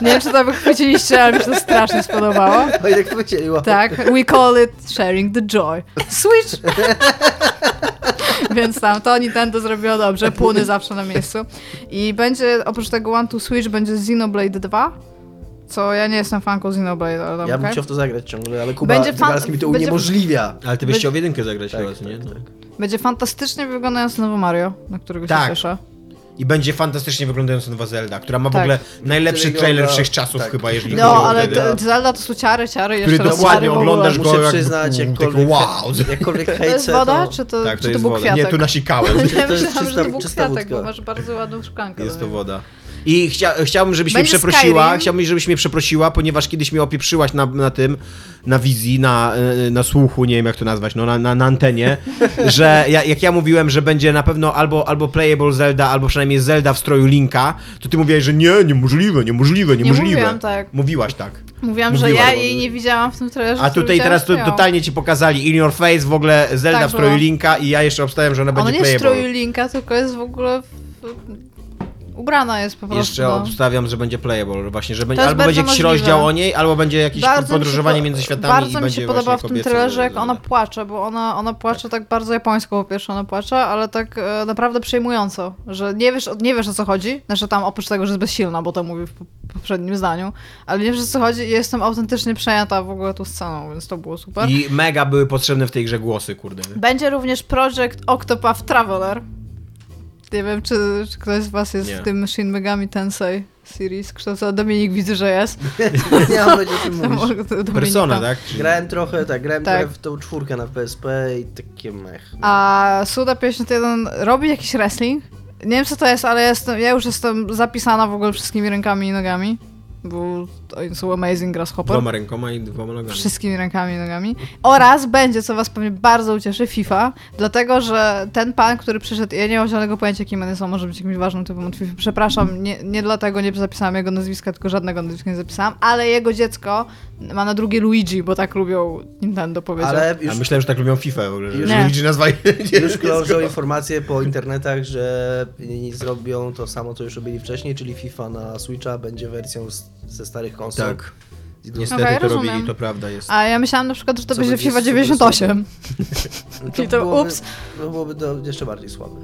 Nie wiem, czy to wychwyciliście, ale mi się to strasznie spodobało. [laughs] Oj, tak powiedzieli, wow. Tak, we call it sharing the joy. Switch! [laughs] Więc tam to Nintendo zrobiło dobrze, płuny zawsze na miejscu. I będzie, oprócz tego One to Switch, będzie Xenoblade 2, co ja nie jestem fanką Xenoblade, ale tam Ja bym okej. chciał w to zagrać ciągle, ale Kuba Będzie fan- mi to będzie- uniemożliwia. Ale ty byś chciał w jedynkę zagrać Tak, chyba, tak, nie? No. tak. Będzie fantastycznie wyglądający nowy Mario, na którego się Tak. cieszę. I będzie fantastycznie wyglądająca nowa Zelda, która ma w Tak. ogóle najlepszy Który trailer wszechczasów tak. chyba, jeżeli No, chodzi o ale wtedy. to, Zelda to są ciary, ciary, Który jeszcze raz dokładnie w oglądasz go jak przyznać, tak jakkolwiek, wow. jakkolwiek To jest woda, to... czy to, Tak, czy to jest był woda. kwiatek? Nie, tu nasikałem. [laughs] Ja To myślałam, że to był kwiatek, bo masz bardzo ładną szklankę. Jest to niej. woda. I chcia, chciałbym, żebyś mnie Będzie przeprosiła, Skyrim. chciałbym, żebyś mnie przeprosiła, ponieważ kiedyś mnie opieprzyłaś na, na tym, na wizji, na, e, na słuchu, nie wiem jak to nazwać, no na, na, na antenie, [laughs] że ja, jak ja mówiłem, że będzie na pewno albo, albo playable Zelda, albo przynajmniej Zelda w stroju Linka, to ty mówiłaś, że nie, niemożliwe, niemożliwe, niemożliwe. mówiłam tak. Mówiłaś tak. Mówiłam, że ja jej nie widziałam w tym trailerze. A tutaj teraz to, totalnie ci pokazali in your face w ogóle Zelda Tak w stroju. Linka i ja jeszcze obstałem, że ona Ona będzie nie jest w playable. stroju Linka, tylko jest w ogóle... W... Ubrana jest po prostu. Jeszcze no. obstawiam, że będzie playable, właśnie, że będzie, albo będzie jakiś możliwe. rozdział o niej, albo będzie jakieś Bardzo podróżowanie po- między światami Bardzo i mi będzie się podoba właśnie w tym trailerze, jak ona płacze, bo ona, ona płacze tak bardzo japońsko po pierwsze, ona płacze, ale tak e, naprawdę przejmująco, że nie wiesz, nie wiesz o co chodzi, znaczy tam oprócz tego, że jest bezsilna, bo to mówi w po- poprzednim zdaniu, ale nie wiesz o co chodzi i jestem autentycznie przejęta w ogóle tą sceną, więc to było super. I mega były potrzebne w tej grze głosy, kurde. Będzie również Project Octopath Traveler. Nie wiem, czy, czy ktoś z was jest Nie. w tym Shin Megami Tensei series kształcony. Dominik widzę, że jest. [laughs] Nie mam będzie o [laughs] mówić. Dominika. Persona, tak? Czy- Grałem trochę, tak, grałem Tak. trochę w tą czwórkę na PSP i takie mech. A Suda51 robi jakiś wrestling? Nie wiem co to jest, ale jestem, ja już jestem zapisana w ogóle wszystkimi rękami i nogami. Bo oni są amazing grasshopper. Dwoma rękoma i dwoma nogami. Wszystkimi rękami i nogami. Oraz będzie, co was pewnie bardzo ucieszy, FIFA, dlatego że ten pan, który przyszedł, ja nie mam żadnego pojęcia, kim on jest, on może być jakimś ważnym typem od FIFA. Przepraszam, nie, nie dlatego nie zapisałam jego nazwiska, tylko żadnego nazwiska nie zapisałam, ale jego dziecko ma na drugie Luigi, bo tak lubią Nintendo powiedział. Ale A już, myślałem, że tak lubią FIFA w ogóle, że Już-. Luigi nazwali. [laughs] już krążą informacje po internetach, że nie zrobią to samo, co już robili wcześniej, czyli FIFA na Switcha będzie wersją z, ze starych konsol. Tak. Niestety Okej, to rozumiem. robili, to prawda jest. A ja myślałam na przykład, że to Co będzie FIFA super 98. No Czyli to byłoby, ups. To byłoby to jeszcze bardziej słabe.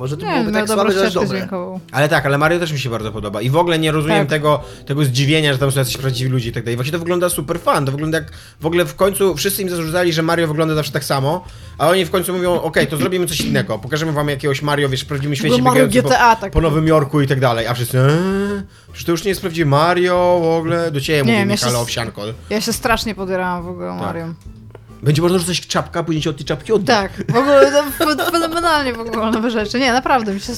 Może to Nie, byłoby miał tak słabe, że dobre. dźwiękową. Ale tak, ale Mario też mi się bardzo podoba. I w ogóle nie rozumiem Tak. tego, tego zdziwienia, że tam są jacyś prawdziwi ludzie i tak dalej. Właśnie to wygląda super fan. To wygląda jak w ogóle w końcu wszyscy im zarzucali, że Mario wygląda zawsze tak samo, a oni w końcu mówią, okej, to zrobimy coś innego. Pokażemy wam jakiegoś Mario, wiesz, w prawdziwym świecie Mario biegający GTA, po, tak. po Nowym Jorku i tak dalej. A wszyscy, eee, to już nie jest prawdziwy Mario w ogóle. Do ciebie Nie mówię, ja się Michale Owsianko. Ja się strasznie podierałam w ogóle Tak. Mario. Będzie można rzucać czapka, później ci od tej czapki oddać. Tak, w ogóle to fe- fenomenalnie w ogóle nowe rzeczy. Nie, naprawdę. Mi się,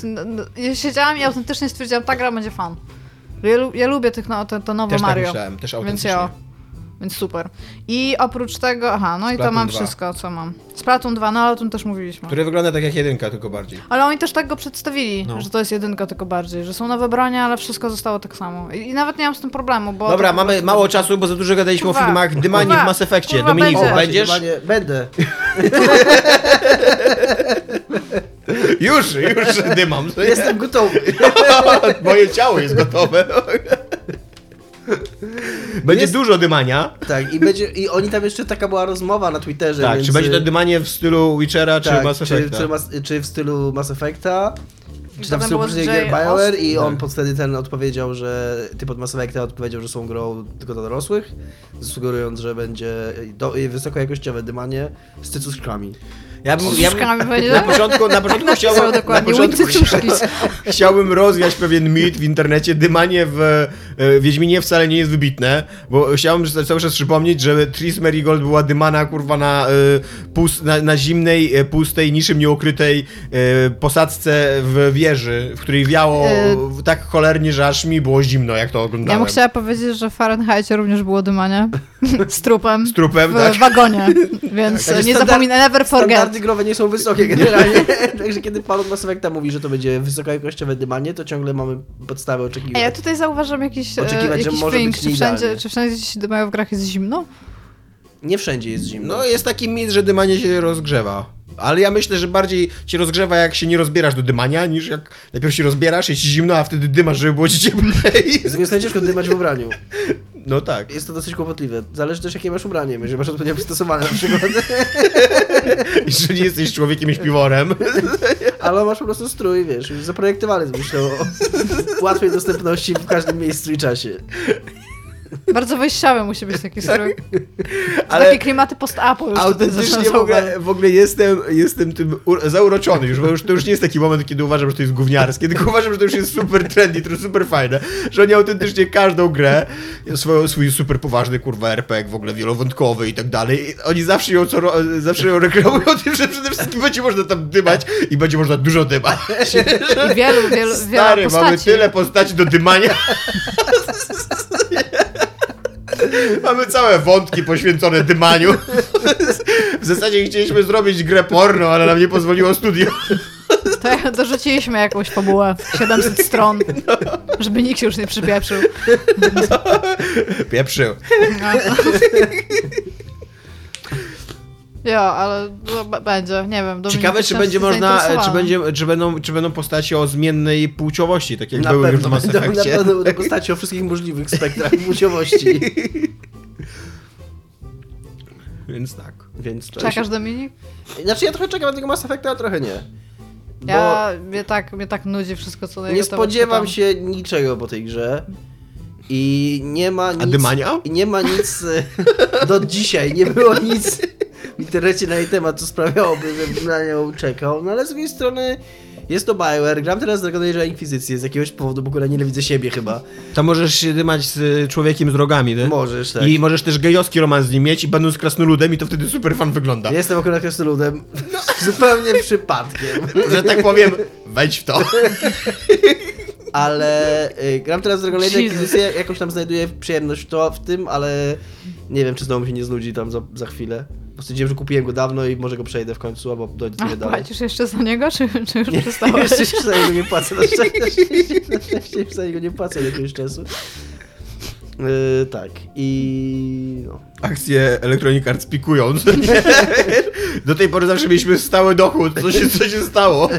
ja siedziałam i autentycznie stwierdziłam, ta gra będzie fan. Ja, ja lubię tych, no, to, to nowe Też tak Mario. myślałem, też więc autentycznie. ja. Więc super. I oprócz tego, aha, no i to Splatoon mam 2. wszystko, co mam. Splatoon 2, no ale o tym też mówiliśmy. Który wygląda tak jak jedynka, tylko bardziej. Ale oni też tak go przedstawili, No. że to jest jedynka tylko bardziej, że są nowe bronie, ale wszystko zostało tak samo. I, i nawet nie mam z tym problemu, bo... Dobra, to mamy mało czasu, bo za dużo gadaliśmy Kurwa, o filmach Dymani kurwa, w Mass Effectie. kurwa, Dominiku, będzie. będziesz? Panie, Będę. [laughs] Już, już dymam. Jestem gotowy. [laughs] Moje ciało jest gotowe. [laughs] [laughs] Będzie Jest- dużo dymania. Tak, i, będzie, i oni tam jeszcze taka była rozmowa na Twitterze. Tak, więc, czy będzie to dymanie w stylu Witchera, czy tak, Mass czy, Effecta? czy, mas, czy w stylu Mass Effecta, czy tam w stylu gier BioWare Austin. i on Tak. pod wtedy ten odpowiedział, że typ od Mass Effecta odpowiedział, że są grą tylko dla dorosłych, sugerując, że będzie do, wysokojakościowe dymanie z cycuszkami. Ja bym, Z ja bym, [laughs] na początku, na początku chciałbym, na początku [laughs] chciałbym rozwiać pewien mit w internecie. Dymanie w Wiedźminie wcale nie jest wybitne, bo chciałbym cały czas przypomnieć, że Tris Merigold była dymana kurwa na, e, pust, na, na zimnej, e, pustej, niczym nieukrytej e, posadzce w wieży, w której wiało E, w- tak cholernie, że aż mi było zimno, jak to Ja oglądałem. bym chciała powiedzieć, że w Fahrenheitie również było dymanie [laughs] z trupem. Z trupem, w tak? wagonie, [laughs] więc Także nie standard- zapominaj, never forget. Standardy growe nie są wysokie generalnie, [laughs] także kiedy od Mass Effecta mówi, że to będzie wysokojakościowe dymanie, to ciągle mamy podstawę oczekiwać. A ja tutaj zauważam jakiś, e, Oczekiwać, że jakiś może thing, być czy wszędzie, czy wszędzie gdzie się dymają w grach jest zimno? Nie wszędzie jest zimno. No jest taki mit, że dymanie się rozgrzewa. Ale ja myślę, że bardziej się rozgrzewa, jak się nie rozbierasz do dymania, niż jak najpierw się rozbierasz, jest ci zimno, a wtedy dymasz, żeby było ci cieplej. Jest ciężko dymać w ubraniu. [laughs] No tak. Jest to dosyć kłopotliwe. Zależy też jakie masz ubranie. Jeżeli masz odpowiednio przystosowane na przykład. [laughs] Jeżeli jesteś człowiekiem śpiworem. [laughs] Ale masz po prostu strój, wiesz, już zaprojektowany myślę o łatwej dostępności w każdym miejscu i czasie. Bardzo wejściowy musi być taki strój. [laughs] Ale Takie klimaty post-apo autentycznie w ogóle, w ogóle jestem, jestem tym zauroczony już, bo już, to już nie jest taki moment, kiedy uważam, że to jest gówniarskie, tylko uważam, że to już jest super trendy, to jest super fajne, że oni autentycznie każdą grę, swoją, swój super poważny, kurwa, RPG, w ogóle wielowątkowy i tak dalej, oni zawsze ją, co, zawsze ją reklamują [laughs] tym, że przede wszystkim będzie można tam dymać i będzie można dużo dymać. I wielu, wielu, Stary, wiele mamy tyle postaci do dymania. [laughs] mamy całe wątki poświęcone dymaniu. W zasadzie chcieliśmy zrobić grę porno, ale nam nie pozwoliło studio. To dorzuciliśmy jakąś fabułę, 700 stron, żeby nikt się już nie przypieprzył. Pieprzył. Jo, ale no, b- będzie, nie wiem. Dominik Ciekawe, czy będzie można, czy, zainteresowany. będzie, czy, będą, czy będą postaci o zmiennej płciowości, tak jak Na były już w pewno, Mass na, na Effectie. pewno na postaci o wszystkich możliwych spektrach [laughs] płciowości. Więc tak. Więc Czekasz, się... Dominik? Znaczy ja trochę czekam na tego Mass Effecta, a trochę nie. Bo Ja, mnie tak, mnie tak nudzi wszystko, co na nie spodziewam się niczego po tej grze. I nie ma nic... A dymania? I nie ma nic... e, [laughs] Do dzisiaj nie było nic w internecie na jej temat, co sprawiałoby, żebym na nią czekał. No ale z drugiej strony... Jest to Bioware, gram teraz Dragon Age'a Inkwizycję z jakiegoś powodu, bo akurat nienawidzę siebie chyba. To możesz się dymać z człowiekiem z rogami, nie? Możesz, tak. I możesz też gejowski romans z nim mieć i będąc krasnoludem i to wtedy super fan wygląda. Jestem akurat krasnoludem. [laughs] Zupełnie przypadkiem. Że tak powiem, wejdź w to. [laughs] Ale y, gram teraz w Dragon Age. Inkwizycję, jakoś tam znajduję przyjemność to w tym, ale nie wiem, czy znowu mi się nie znudzi tam za, za chwilę. Stwierdziłem, że kupiłem go dawno i może go przejdę w końcu, albo dojdę A sobie dalej. płacisz jeszcze za niego, czy, czy już Nie, przestałeś? [laughs] jeszcze się za niego nie płacę, na szczęście, na szczęście już za niego nie płacę od jakiegoś czasu. Yy, tak, i no. Akcje Electronic Arts pikują. [laughs] Do tej pory zawsze mieliśmy stały dochód. Co się, co się stało? [laughs]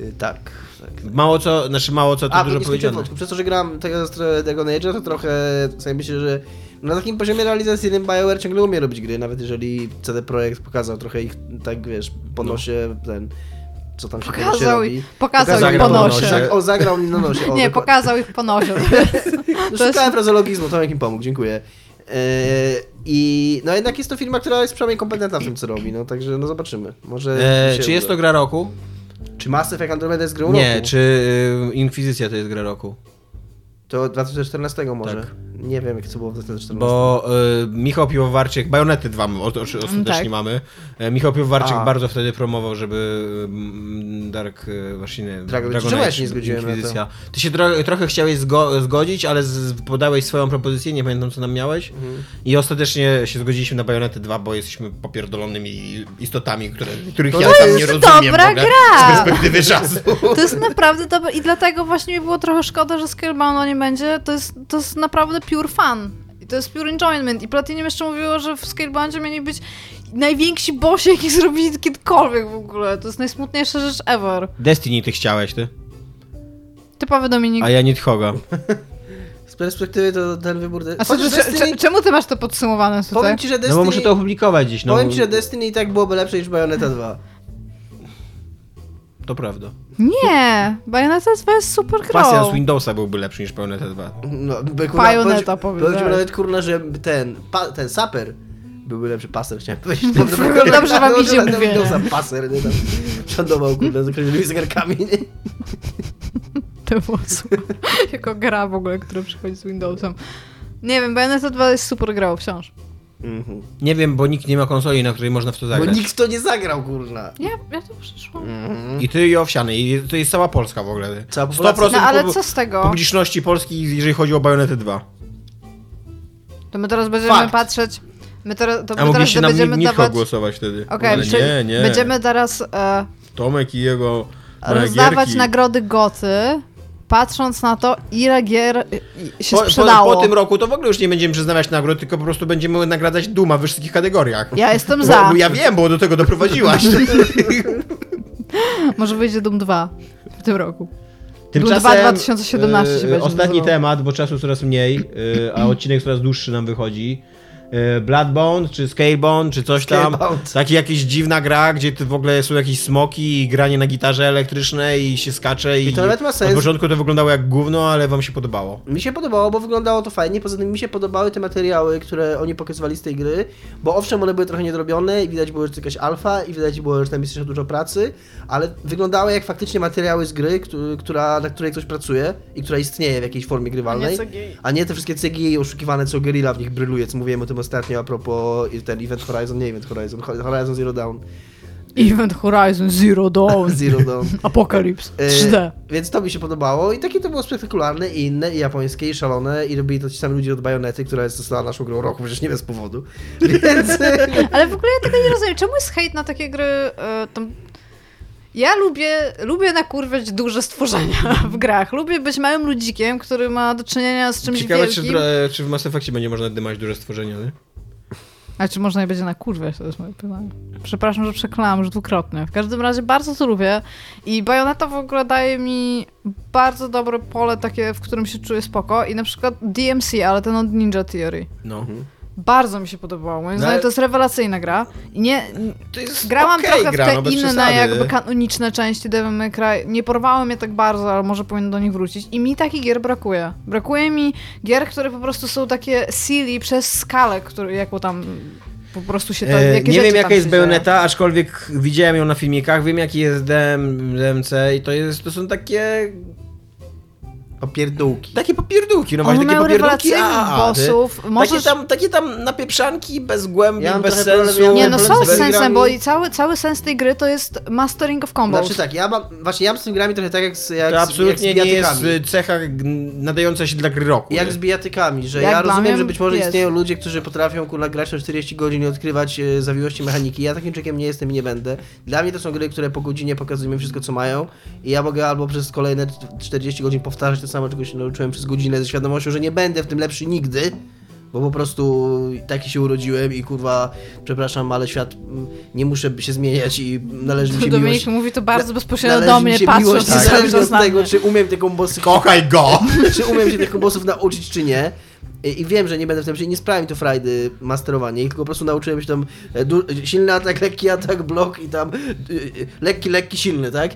Yy, tak. Tak. Mało co, znaczy mało co, to A, dużo powiedziane. wątku. Przez to, że gram tego Dragon Age'a, to trochę sobie myślę, że na takim poziomie realizacyjnym BioWare ciągle umie robić gry, nawet jeżeli CD Projekt pokazał trochę ich, tak wiesz, po nosie ten, co tam się Pokazał, robi. ich- pokazał ich po nosie. Tak, o, zagrał mi na nosie. O, [laughs] Nie, dokładnie. pokazał ich po nosie. [laughs] No, To szukałem jest- frazologizmu, Tomek mi pomógł, dziękuję. Eee, I no jednak jest to firma, która jest przynajmniej kompetentna w tym, co robi, no także no zobaczymy. Może E, się czy jest to gra roku? Czy Mass Effect Andromeda jest grą Nie, roku? czy y, Inkwizycja to jest gra roku? To 2014 może. Tak. Nie wiem, jak to było w 2014. Bo y, Michał Piwowarczyk, Bajonety 2 o- o- ostatecznie tak. mamy. E, Michał Piwowarczyk A. bardzo wtedy promował, żeby mm, Dark, y, właśnie nie, Dragon- Dragon Age, się nie zgodziłem to? Ty się tro, trochę chciałeś zgo, zgodzić, ale podałeś swoją propozycję, nie pamiętam co nam miałeś. Mhm. I ostatecznie się zgodziliśmy na Bajonety 2, bo jesteśmy popierdolonymi istotami, które, których To ja jest tam nie rozumiem dobra w ogóle, gra! z perspektywy [laughs] czasu. To jest naprawdę dobre i dlatego właśnie mi było trochę szkoda, że Scalebound nie będzie. To jest, to jest naprawdę pure fun. I to jest pure enjoyment. I Platinum jeszcze mówiło, że w Scaleboundzie mieli być najwięksi bossi, jakich [laughs] zrobili kiedykolwiek w ogóle. To jest najsmutniejsza rzecz ever. Destiny ty chciałeś, ty? Typowy Dominik. A ja Nidhoga. [laughs] Z perspektywy to ten wybór... De... A co, cze- Destiny... cze- czemu ty masz to podsumowane tutaj? Powiem ci, że Destiny... No bo muszę to opublikować gdzieś. No, Powiem ci, że Destiny i tak byłoby lepsze niż Bayonetta 2. To prawda. Nie! Bayonetta 2 jest super Pasja z grą. Windowsa byłby lepszy niż Bayonetta 2. No, by, Bayonetta powiem ci- powiedziałeś. Powiem ci nawet, kurna, że ten, pa, ten saper byłby lepszy paser, chciałem powiedzieć. [laughs] Dobrze wam idzie Dobrze, mówienie. Windowsa paser, nie tam prządował, kurde, z określonymi zegarkami, nie? [laughs] To było super. jako gra w ogóle, która przychodzi z Windowsem. Nie wiem, Bayonetta 2 jest super grą wciąż. Mhm. Nie wiem, bo nikt nie ma konsoli, na której można w to Bo zagrać. nikt w to nie zagrał, kurna. Ja, ja to przyszłam. Mhm. I ty i Owsiany. I to jest cała Polska w ogóle. Cała populacja. 100% No ale co z tego? publiczności Polski, jeżeli chodzi o Bayonetę 2. To my teraz będziemy Fakt. patrzeć. My teraz, to A my teraz mogliście nam będziemy dawać. głosować wtedy. Okej, ale czyli nie, nie. będziemy teraz e, Tomek i jego rozdawać nagrody goty, patrząc na to, ile gier y, się po, sprzedało. Po, po tym roku to w ogóle już nie będziemy przyznawać nagród, tylko po prostu będziemy nagradzać Duma w wszystkich kategoriach. Ja jestem za. bo ja wiem, bo do tego doprowadziłaś. [laughs] [laughs] Może wyjdzie Doom 2 w tym roku. Tymczasem, 2 2017 się e, będzie Ostatni nazywał. temat, bo czasu coraz mniej, e, a odcinek coraz dłuższy nam wychodzi. E, Bloodbound, czy Scalebound, czy coś tam. Taki jakaś dziwna gra, gdzie ty w ogóle są jakieś smoki i granie na gitarze elektrycznej i się skacze i, I to nawet ma sens. Od początku to wyglądało jak gówno, ale wam się podobało. Mi się podobało, bo wyglądało to fajnie. Poza tym mi się podobały te materiały, które oni pokazywali z tej gry, bo owszem, one były trochę niedrobione i widać było, że to jakaś alfa i widać było, że tam jest jeszcze dużo pracy, ale wyglądały jak faktycznie materiały z gry, któ- która, na której ktoś pracuje i która istnieje w jakiejś formie grywalnej. A nie te wszystkie CGI oszukiwane, co Guerrilla w nich bryluje, co mówiłem o tym ostatnio a propos ten Event Horizon, nie Event Horizon, Ho- Horizon Zero Dawn. Event Horizon Zero Dawn. [laughs] Zero Dawn. Apocalypse. E, 3D. Więc to mi się podobało i takie to było spektakularne i inne, i japońskie, i szalone i robili to ci sami ludzie od Bajonety, która jest została naszą grą roku, przecież nie bez powodu. [laughs] Więc... Ale w ogóle ja tego nie rozumiem. Czemu jest hejt na takie gry? E, tam... Ja lubię, lubię nakurwiać duże stworzenia [laughs] w grach. Lubię być małym ludzikiem, który ma do czynienia z czymś Ciekawe, czy, wielkim. w- czy w Mass Effectie będzie można dymać duże stworzenia, nie? A czy można je będzie nakurwiać? To jest moje pytanie. Przepraszam, że przeklałam już dwukrotnie. W każdym razie bardzo to lubię i Bayonetta w ogóle daje mi bardzo dobre pole takie, w którym się czuję spoko i na przykład DMC, ale ten od Ninja Theory. No. Bardzo mi się podobało. Moim No zdaniem to jest rewelacyjna gra. I nie, grałam okej trochę gra, w te no inne przesady. jakby kanoniczne części Devil May Cry. Nie porwały mnie tak bardzo, ale może powinno do nich wrócić. I mi takich gier brakuje. Brakuje mi gier, które po prostu są takie silly przez skalę, który, jaką tam po prostu się to, E, jakie nie wiem jaka jest. Bayonetta, aczkolwiek widziałem ją na filmikach, wiem jaki jest DM, DMC i to jest, to są takie Popierdółki. takie popierdółki, no właśnie takie popierdółki a, bossów. Możesz... Takie tam, takie tam napieprzanki bez głębi, Ja bez problem- sensu. Nie, no są z sensem, grami. bo i cały, cały sens tej gry to jest mastering of combos. Znaczy tak, ja mam, właśnie ja mam z tym grami trochę tak jak z, jak, To absolutnie jak z nie jest cecha nadająca się dla gry roku. Jak nie? z bijatykami, że Jak ja rozumiem, że być może jest. istnieją ludzie, którzy potrafią kurwa grać na 40 godzin i odkrywać e, zawiłości mechaniki. Ja takim człowiekiem nie jestem i nie będę. Dla mnie to są gry, które po godzinie pokazują mi wszystko, co mają i ja mogę albo przez kolejne 40 godzin powtarzać to samo, czego się nauczyłem przez godzinę ze świadomością, że nie będę w tym lepszy nigdy, Bo po prostu taki się urodziłem i kurwa, przepraszam, ale świat mm, nie muszę się zmieniać i należy mi się Dominik miłość. mówi to bardzo bezpośrednio do mnie, patrząc niezależnie sobie od tego, czy umiem te kombosy Kochaj go! [laughs] czy umiem się tych kombosów nauczyć, czy nie. I, wiem, że nie będę w tym, nie sprawi mi to frajdy masterowanie, tylko po prostu nauczyłem się tam e, du- silny atak, lekki atak, blok i tam y, y, lekki, lekki, silny, tak?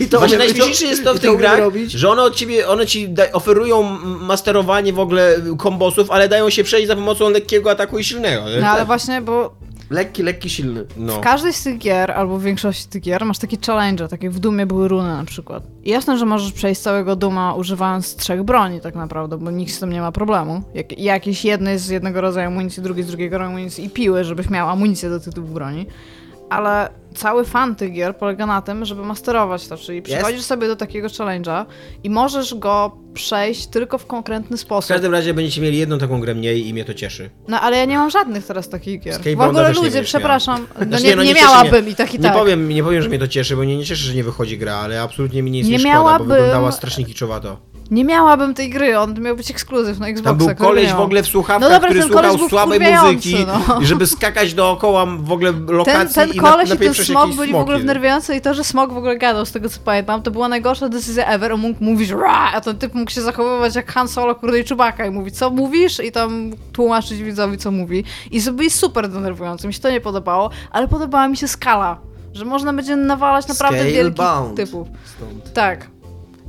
I to [laughs] Właśnie najśmieszniejsze jest to w tych grach, robić. że one od ciebie, one ci oferują masterowanie w ogóle kombosów, ale dają się przejść za pomocą lekkiego ataku i silnego. nie? No ale właśnie, bo Lekki, lekki, silny. No. w każdej z tych gier, albo w większości tych gier, masz takie challenge, tak jak w Dumie były runy na przykład. I jasne, że możesz przejść całego Duma używając trzech broni tak naprawdę, bo nikt z tym nie ma problemu. Jak, jakieś jednej z jednego rodzaju amunicji, drugiej z drugiego rodzaju amunicji i piły, żebyś miał amunicję do tych typów broni. Ale cały fan tych gier polega na tym, żeby masterować to, czyli przychodzisz sobie do takiego challenge'a i możesz go przejść tylko w konkretny W sposób. każdym razie będziecie mieli jedną taką grę mniej i mnie to cieszy. No ale ja nie mam żadnych teraz takich gier. W ogóle nie ludzie, przepraszam, no Znaczy, nie, no, nie cieszy miałabym mnie. i tak i nie tak. Powiem, nie powiem, że mnie to cieszy, bo nie, nie cieszy, że nie wychodzi gra, ale absolutnie mi nie jest Nie nie szkoda, bo miałabym- wyglądała strasznie kiczowato. Nie miałabym tej gry, on miał być ekskluzyw na Xboxa. Tam był koleś w ogóle w słuchawkach, No dobra, który ten koleś słuchał słabej muzyki, no. żeby skakać dookoła w ogóle Ten, lokacji ten i na, koleś i ten smog byli w smoki. ogóle wnerwiające i to, że smog w ogóle gadał, z tego co pamiętam, to była najgorsza decyzja ever. On mógł mówić ra, a ten typ mógł się zachowywać jak Han Solo, kurde i Chewbacca i mówić, co mówisz? I tam tłumaczyć widzowi, co mówi. I to byli super denerwujący, mi się to nie podobało, ale podobała mi się skala, że można będzie nawalać naprawdę Scale wielkich bound. typów. Stąd. Tak.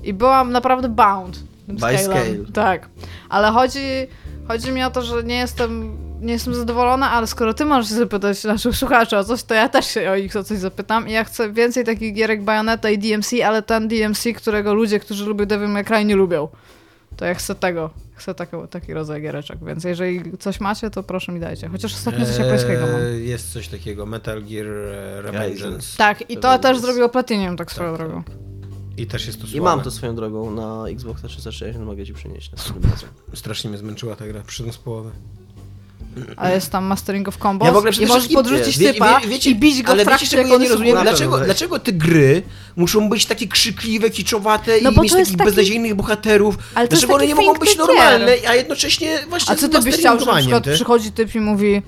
I byłam naprawdę bound. tym By scale. Tak. Ale chodzi, chodzi mi o to, że nie jestem, nie jestem zadowolona, ale skoro ty możesz się zapytać naszych słuchaczy o coś, to ja też się o ich o coś zapytam. I ja chcę więcej takich gierek Bayonetta i DMC, ale ten DMC, którego ludzie, którzy lubią Devil May Cry nie lubią. To ja chcę tego. Chcę taki, taki rodzaj giereczek, więc jeżeli coś macie, to proszę mi dajcie. Chociaż ostatnio coś japońskiego mam. Eee, Jest coś takiego, Metal Gear e, Revengeance. Tak, i to to też jest- zrobiło Platinum, tak swoją Tak, drogą. I też jest to I słabe. mam to swoją drogą na Xboxa 360, mogę ci przynieść następnym razem. Strasznie mnie zmęczyła ta gra, przyszedłem z połowy. A jest tam Mastering of Combos Ja w ogóle i możesz podrzucić wie- typa wie- wiecie- i bić go ale w trakcie, wiecie, czego ja nie rozumiem? Dlaczego, dlaczego te gry muszą być takie krzykliwe, kiczowate No i mieć takich taki- beznadziejnych bohaterów? Ale dlaczego one nie mogą być normalne, a jednocześnie właśnie A co ty byś chciał, że na przykład ty? przychodzi typ i mówi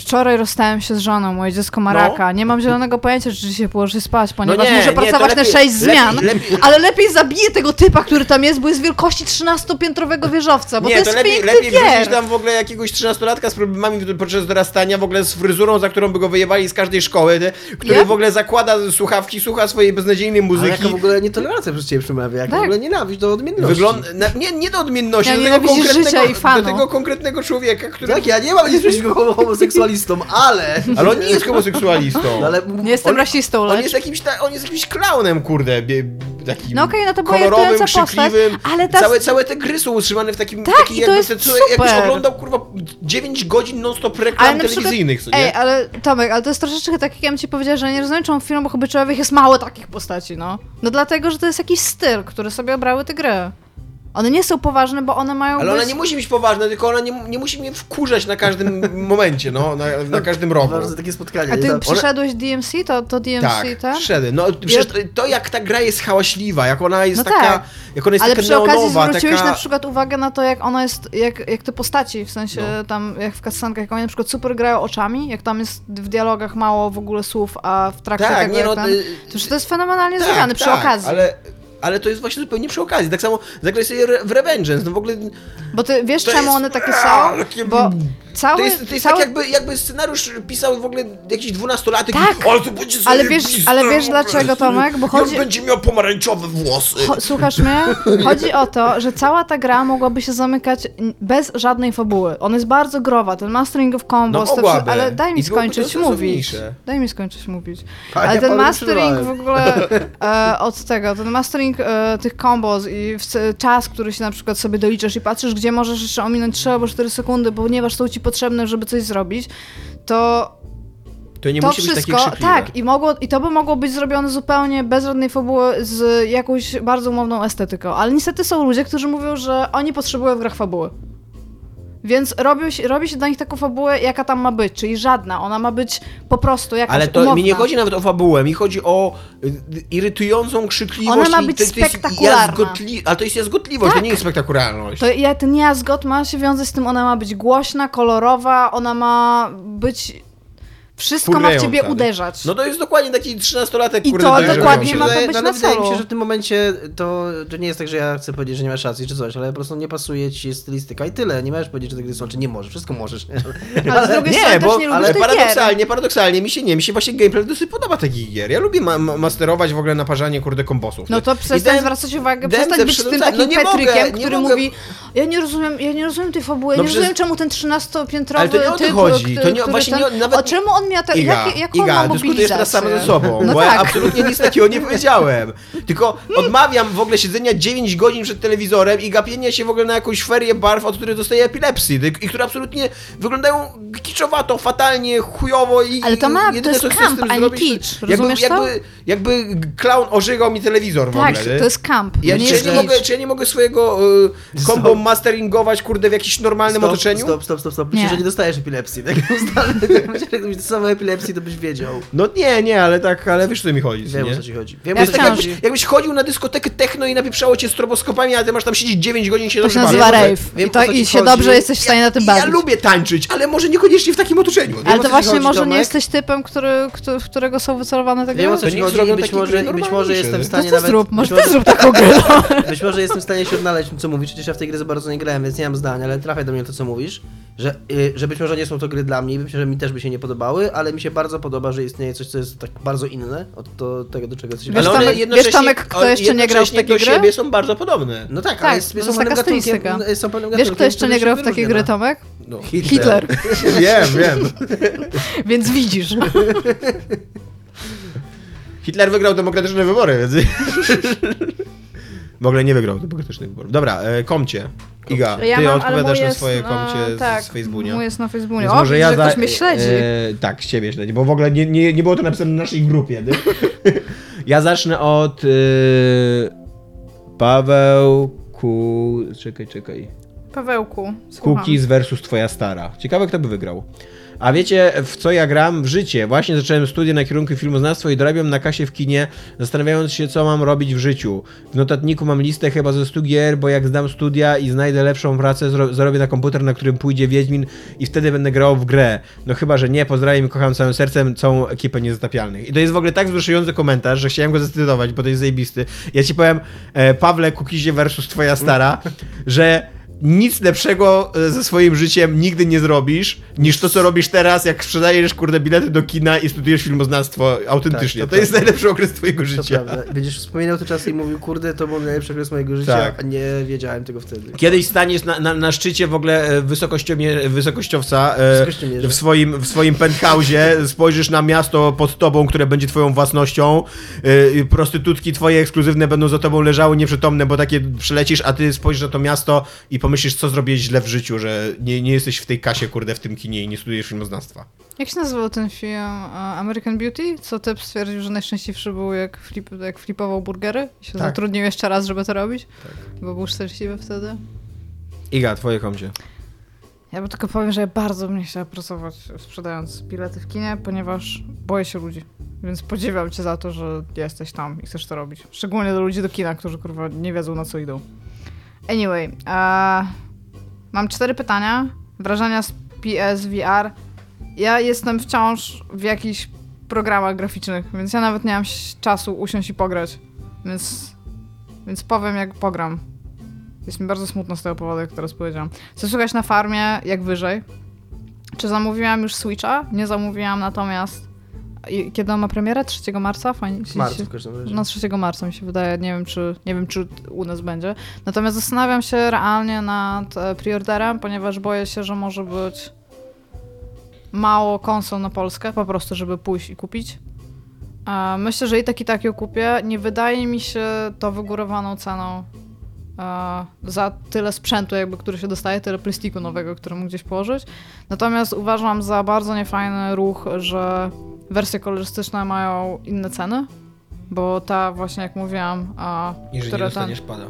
Wczoraj rozstałem się z żoną, moje dziecko ma No. raka. Nie mam zielonego pojęcia, czy dzisiaj położy spać, ponieważ nie, nie, muszę to pracować lepiej- na 6 lepiej- zmian. lepiej- Ale lepiej zabiję tego typa, który tam jest, bo jest wielkości 13-piętrowego wieżowca, bo nie, to jest to lepiej, lepiej wrzucić tam w ogóle jakiegoś 13-latka z problemami podczas dorastania, w ogóle z fryzurą, za którą by go wyjebali z każdej szkoły, który Ja? w ogóle zakłada słuchawki, słucha swojej beznadziejnej Ale muzyki. jaka w ogóle nietolerancja przez ciebie przemawia, jaka Tak. w ogóle nienawiść do odmienności. Wygląda, na, nie, nie do odmienności, Ja do, tego konkretnego, życia i fanu. do tego konkretnego człowieka, który... Tak, ja nie mam nic przeciwko [laughs] homo- homoseksualistom, ale... Ale on nie jest homoseksualistą. No, ale Nie jestem on- rasistą, On lecz... jest jakimś, ta, on jest jakimś klaunem, kurde, bie, takim No okej, no to kolorowym, irytująca postać, krzykliwym. ale ta- Całe, całe te gry są utrzymane w takim, Tak, taki i to jakby, jest co, super. jakbyś oglądał, kurwa, 9 godzin non-stop reklam Ale na przykład- telewizyjnych, co nie? Ej, ale Tomek, ale to jest troszeczkę tak, jak ja bym ci powiedziała, że nie rozumiem, czemu w filmach obyczajowych jest mało takich postaci, no. No dlatego, że to jest jakiś styl, który sobie obrały te gry. One nie są poważne, bo one mają Ale ona być... nie musi być poważna, tylko ona nie, nie musi mnie wkurzać na każdym [laughs] momencie, no, na, na każdym rogu. Bardzo takie spotkanie. A ty tam- przyszedłeś DMC? To, to DMC, Tak, tak? przyszedłem. No, przecież to, to jak ta gra jest hałaśliwa, jak ona jest No taka, tak. jak ona jest Ale taka przy okazji neonowa, zwróciłeś taka... na przykład uwagę na to, jak ona jest, jak, jak te postaci, w sensie No. tam, jak w cutscenkach, jak oni na przykład super grają oczami, jak tam jest w dialogach mało w ogóle słów, a w trakcie Tak, tego nie jak no, ten, y, to, to jest fenomenalnie tak, zrobione przy tak, okazji. Ale, ale to jest właśnie zupełnie przy okazji. Tak samo zagraj sobie w Revengeance, no w ogóle... Bo ty wiesz, czemu jest- one takie [laughs] są? takie- Bo cały, To jest, to jest cały... tak jakby, jakby scenariusz pisał w ogóle jakiś dwunastolatek Tak, i, ale to będzie ale wiesz- ale wiesz dlaczego, Tomek? Bo chodzi- będzie miał pomarańczowe włosy. Cho- Słuchasz mnie? Chodzi o to, że cała ta gra mogłaby się zamykać bez żadnej fabuły. On jest bardzo growa, ten Mastering of Combos, No wszy- ale daj mi I skończyć mówić. Daj mi skończyć mówić. A Ale ten mastering w ogóle e, od tego, ten mastering e, tych combos i w, czas, który się na przykład sobie doliczasz i patrzysz, gdzie możesz jeszcze ominąć 3 albo 4 sekundy, ponieważ są ci potrzebne, żeby coś zrobić, to To nie to musi być takie wszystko, tak, i, mogło, i to by mogło być zrobione zupełnie bez żadnej fabuły, z jakąś bardzo umowną estetyką. Ale niestety są ludzie, którzy mówią, że oni potrzebują w grach fabuły. Więc robi się, robi się dla nich taką fabułę, jaka tam ma być, czyli żadna. Ona ma być po prostu jakaś Ale to umowna. mi nie chodzi nawet o fabułę, mi chodzi o y, irytującą krzykliwość. Ona ma i być to, to jest spektakularna. jazgotli- ale to jest jazgotliwość, to Tak. nie jest spektakularność. To ja, ten jazgot ma się wiązać z tym, ona ma być głośna, kolorowa, ona ma być... Wszystko ma w ciebie uderzać. No to jest dokładnie taki 13-latek, I to dokładnie ma to być ale na wydaje mi celu. się, że w tym momencie to, to nie jest tak, że ja chcę powiedzieć, że nie masz racji czy coś, ale po prostu nie pasuje ci stylistyka i tyle. Nie możesz powiedzieć, że te gry są, czy nie możesz. Wszystko możesz. Nie? Ale z drugiej [laughs] Nie, strony bo też nie lubisz ale paradoksalnie, paradoksalnie mi się nie, mi się właśnie gameplay dosyć podoba takich gier. Ja lubię ma ma masterować w ogóle naparzanie kurde kombosów. No to przestań dałem- zwracać uwagę, przestań być tym takim No nie Petrykiem, nie który mogę. mówi ja nie rozumiem, ja nie rozumiem tej fabuły, No nie przez- rozumiem czemu ten 13-piętrowy Ale to nie o to typ, chodzi, to który- nie- który właśnie nawet- O czemu on miał tak, Iga, jak, jak on Iga, ma dyskutujesz teraz sam ze sobą, No bo ja tak. absolutnie nic takiego nie powiedziałem. Tylko odmawiam w ogóle siedzenia 9 godzin przed telewizorem i gapienia się w ogóle na jakąś ferię barw, od której dostaję epilepsji i które absolutnie wyglądają kiczowato, fatalnie, chujowo i Ale to ma- i to jest camp, a nie zrobić, kitsch, jakby, rozumiesz to? jakby, jakby clown ożygał mi telewizor w Tak, ogóle. nie? to jest camp, Ja, to nie czy, jest ja nie mogę, czy ja nie mogę swojego y, combo masteringować, kurde, w jakimś normalnym Stop, otoczeniu? Stop, stop, stop, stop. Myślę, Nie. że nie dostajesz epilepsji. Tak [laughs] ustalmy. Jakbyś [laughs] epilepsji, to byś wiedział. No nie, nie, ale tak, ale wiesz, co mi chodzi, Wiem, nie? o co ci chodzi. Wiem, Ja o co chodzi. Jakbyś, jakbyś chodził na dyskotekę techno i napieprzało cię stroboskopami, a ty masz tam siedzieć 9 godzin i się To się nazywa rave. wiem, I, to, I się chodzi. dobrze jesteś w stanie na tym bawić. ja lubię tańczyć, ale może niekoniecznie w takim otoczeniu. Wiem, Ale to właśnie chodzi, może nie Tomek. jesteś typem, który, który, w którego są wycelowane te gry? Wiem o co ci chodzi i być takie może, gry być może jestem w stanie nawet... zrób, może być ty może- zrób taką grę. no. [laughs] Być może jestem w stanie się odnaleźć co mówisz, chociaż ja w tej grze za bardzo nie grałem, więc nie mam zdania, ale trafia do mnie to, co mówisz, że, y, że być może nie są to gry dla mnie być może mi też by się nie podobały, ale mi się bardzo podoba, że istnieje coś, co jest tak bardzo inne od to, tego, do czego jesteśmy Wiesz, ale Tomek- wiesz, Tomek, kto jeszcze nie grał w takie do gry? siebie są bardzo podobne. No tak, Tak, ale jest, to są taka stylistyka. są pewnym Wiesz, kto jeszcze nie grał w takie gry, no. Tomek? No. Hitler. [laughs] wiem, wiem. [laughs] Więc widzisz. Hitler wygrał demokratyczne wybory, więc... [laughs] w ogóle nie wygrał demokratycznych wyborów. Dobra, e, komcie. Iga, ty Ja mam, odpowiadasz na swoje e, komcie tak, z Facebooka. Mój jest na Facebooku. O, może ja że za- ktoś mnie śledzi. E, tak, z ciebie śledzi, bo w ogóle nie, nie, nie było to napisane na naszej grupie. [laughs] Ja zacznę od e, Paweł Ku... Czekaj, czekaj. Pawełku, słucham. Cookies versus twoja stara. Ciekawe, kto by wygrał. A wiecie, w co ja gram? W życie. Właśnie zacząłem studia na kierunku filmoznawstwo i dorabiam na kasie w kinie, zastanawiając się, co mam robić w życiu. W notatniku mam listę chyba ze 100 gier, bo jak zdam studia i znajdę lepszą pracę, zarobię na komputer, na którym pójdzie Wiedźmin i wtedy będę grał w grę. No chyba, że nie. Pozdrawiam i kocham całym sercem całą ekipę Niezatapialnych. I to jest w ogóle tak wzruszający komentarz, że chciałem go zacytować, bo to jest zajebisty. Ja ci powiem, e, Pawle Kukizie versus twoja stara, że nic lepszego e, ze swoim życiem nigdy nie zrobisz, niż to, co robisz teraz, jak sprzedajesz, kurde, bilety do kina i studiujesz filmoznawstwo autentycznie. Tak, to to jest najlepszy okres twojego życia. prawda. Będziesz wspominał te czasy i mówił, kurde, to był najlepszy okres mojego życia, Tak. a nie wiedziałem tego wtedy. Kiedyś staniesz na, na, na szczycie w ogóle e, wysokościowca e, Wysokościomierza. w swoim, w swoim penthouse'ie, spojrzysz na miasto pod tobą, które będzie twoją własnością, prostytutki twoje ekskluzywne będą za tobą leżały nieprzytomne, bo takie przylecisz, a ty spojrzysz na to miasto i pomyślisz, co zrobiłeś źle w życiu, że nie, nie jesteś w tej kasie, kurde, w tym kinie i nie studujesz filmoznawstwa. Jak się nazywał ten film e, American Beauty? Co typ stwierdził, że najszczęśliwszy był jak, flip, jak flipował burgery i się Tak. zatrudnił jeszcze raz, żeby to robić? Bo był szczęśliwy wtedy. Iga, twoje komcie. Ja bym tylko powiem, że ja bardzo bym nie chciała pracować sprzedając bilety w kinie, ponieważ boję się ludzi. Więc podziwiam cię za to, że jesteś tam i chcesz to robić. Szczególnie do ludzi do kina, którzy kurwa nie wiedzą na co idą. Anyway, a mam cztery pytania. Wrażenia z PSVR. Ja jestem wciąż w jakichś programach graficznych, więc ja nawet nie mam czasu usiąść i pograć. Więc, więc powiem jak pogram. Jest mi bardzo smutno z tego powodu, jak teraz powiedziałam. Chcę szukać na farmie jak wyżej. Czy zamówiłam już Switcha? Nie zamówiłam, natomiast kiedy on ma premierę? 3 marca? Fajnie. W marcu w każdym razie. No 3 marca mi się wydaje, nie wiem czy, nie wiem czy u nas będzie. Natomiast zastanawiam się realnie nad e, preorderem, ponieważ boję się, że może być mało konsol na Polskę, po prostu żeby pójść i kupić. E, Myślę, że i tak i tak ją kupię. Nie wydaje mi się to wygórowaną ceną e, za tyle sprzętu, jakby, który się dostaje, tyle plastiku nowego, który mógł gdzieś położyć. Natomiast uważam za bardzo niefajny ruch, że wersje kolorystyczne mają inne ceny, bo ta właśnie, jak mówiłam, a, Jeżeli które nie ten, dostaniesz pada.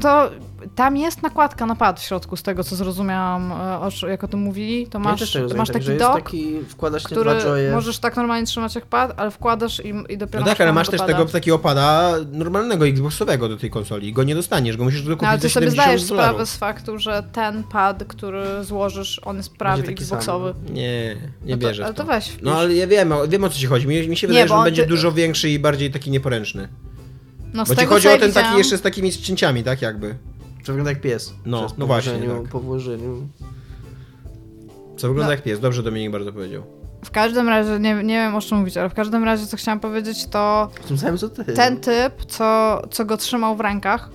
To tam jest nakładka na pad w środku, z tego co zrozumiałam, e, o, jak o tym mówili. To Ja masz, tego to masz taki że dock, taki, wkładasz który możesz tak normalnie trzymać jak pad, ale wkładasz i, i dopiero No tak, ale masz też pełnego tego pada. takiego pada normalnego Xboxowego do tej konsoli. Go nie dostaniesz, go musisz tylko No, ale ty sobie 70 zdajesz dolarów. sprawę z faktu, że ten pad, który złożysz, on jest prawie Xboxowy. Nie, nie No to, bierze ale to to. weź wpisz. No ale ja wiem, o- wiem o co ci chodzi. Mi, mi się Nie, wydaje, że bo on będzie ty- dużo większy i bardziej taki nieporęczny. no, z Bo ci tego, chodzi o ja ten taki jeszcze z takimi cięciami, tak jakby. To wygląda jak pies. No, Przez no właśnie, położeniu- tak. Po włożeniu. Co wygląda No. jak pies. Dobrze Dominik bardzo powiedział. W każdym razie, nie, nie wiem o czym mówić, ale w każdym razie, co chciałam powiedzieć, to W tym samym co ty. ten typ, co, co go trzymał w rękach,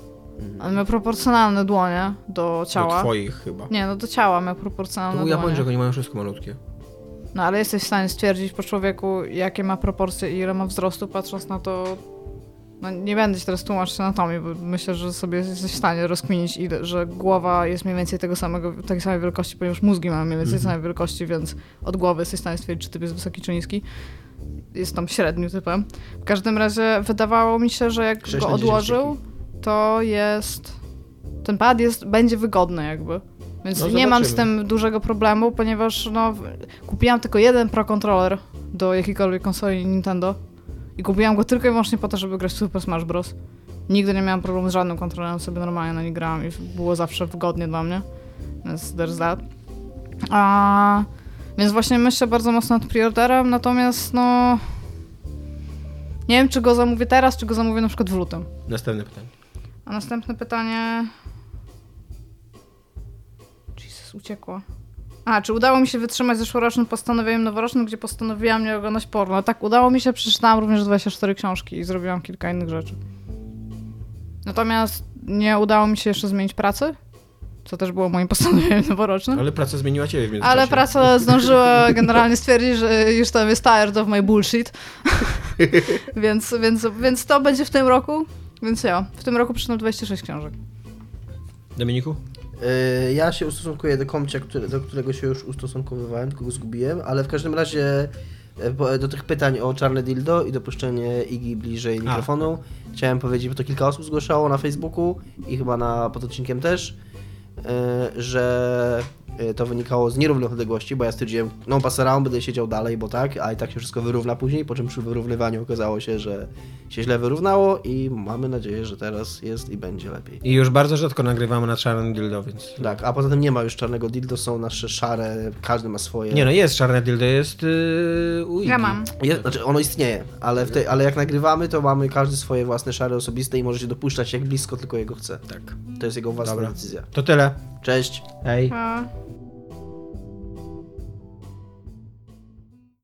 on miał proporcjonalne dłonie do Do ciała. twoich chyba. Nie, no do ciała miał To proporcjonalne był dłonie. Japończyk, oni mają wszystko malutkie. No ale jesteś w stanie stwierdzić po człowieku, jakie ma proporcje i ile ma wzrostu, patrząc na to. No nie będę ci teraz tłumaczyć anatomii, bo myślę, że sobie jesteś w stanie rozkminić, ile, że głowa jest mniej więcej tego samego, tej samej wielkości, ponieważ mózgi mają mniej więcej tej samej wielkości, więc od głowy jesteś w stanie stwierdzić, czy typ jest wysoki czy niski. Jest tam średnim typem. W każdym razie wydawało mi się, że jak go odłożył, to jest. Ten pad jest, będzie wygodny jakby. Więc No, nie mam z tym dużego problemu, ponieważ no, kupiłam tylko jeden Pro Controller do jakiejkolwiek konsoli Nintendo i kupiłam go tylko i wyłącznie po to, żeby grać w Super Smash Bros. Nigdy nie miałam problemu z żadnym kontrolerem, sobie normalnie na nie grałam i było zawsze wygodnie dla mnie. Więc there's that. A, więc właśnie myślę bardzo mocno nad preorderem, natomiast no... Nie wiem, czy go zamówię teraz, czy go zamówię na przykład w lutym. Następne pytanie. A następne pytanie. Jesus, uciekło. A, czy udało mi się wytrzymać zeszłorocznym postanowieniem noworocznym, gdzie postanowiłam nie oglądać porno? Tak, udało mi się, przeczytałam również 24 książki i zrobiłam kilka innych rzeczy. Natomiast nie udało mi się jeszcze zmienić pracy, co też było moim [laughs] postanowieniem noworocznym. Ale praca zmieniła ciebie w międzyczasie. Ale praca zdążyła [laughs] generalnie stwierdzić, że już tam jest tired of my bullshit. [laughs] więc, więc, więc to będzie w tym roku. Więc ja, w tym roku przeczytam 26 książek. Dominiku? Y, Ja się ustosunkuję do komcia, który, do którego się już ustosunkowywałem, tylko go zgubiłem, ale w każdym razie e, do tych pytań o czarne dildo i dopuszczenie Igi bliżej mikrofonu chciałem powiedzieć, bo to kilka osób zgłaszało na Facebooku i chyba na pod odcinkiem też, e, że to wynikało z nierównych odległości, bo ja stwierdziłem, no pass around, będę siedział dalej, bo tak, a i tak się wszystko wyrówna później, po czym przy wyrównywaniu okazało się, że się źle wyrównało i mamy nadzieję, że teraz jest i będzie lepiej. I już bardzo rzadko nagrywamy na czarnym dildo, więc... Tak, a poza tym nie ma już czarnego dildo, są nasze szare, każdy ma swoje. Nie no, jest czarne dildo, jest yy, u. Ja mam. Jest, znaczy ono istnieje, ale, w tej, ale jak nagrywamy, to mamy każdy swoje własne szare osobiste i może się dopuszczać jak blisko tylko jego chce. Tak. To jest jego własna Dobra. decyzja. To tyle. Cześć. Hej. A...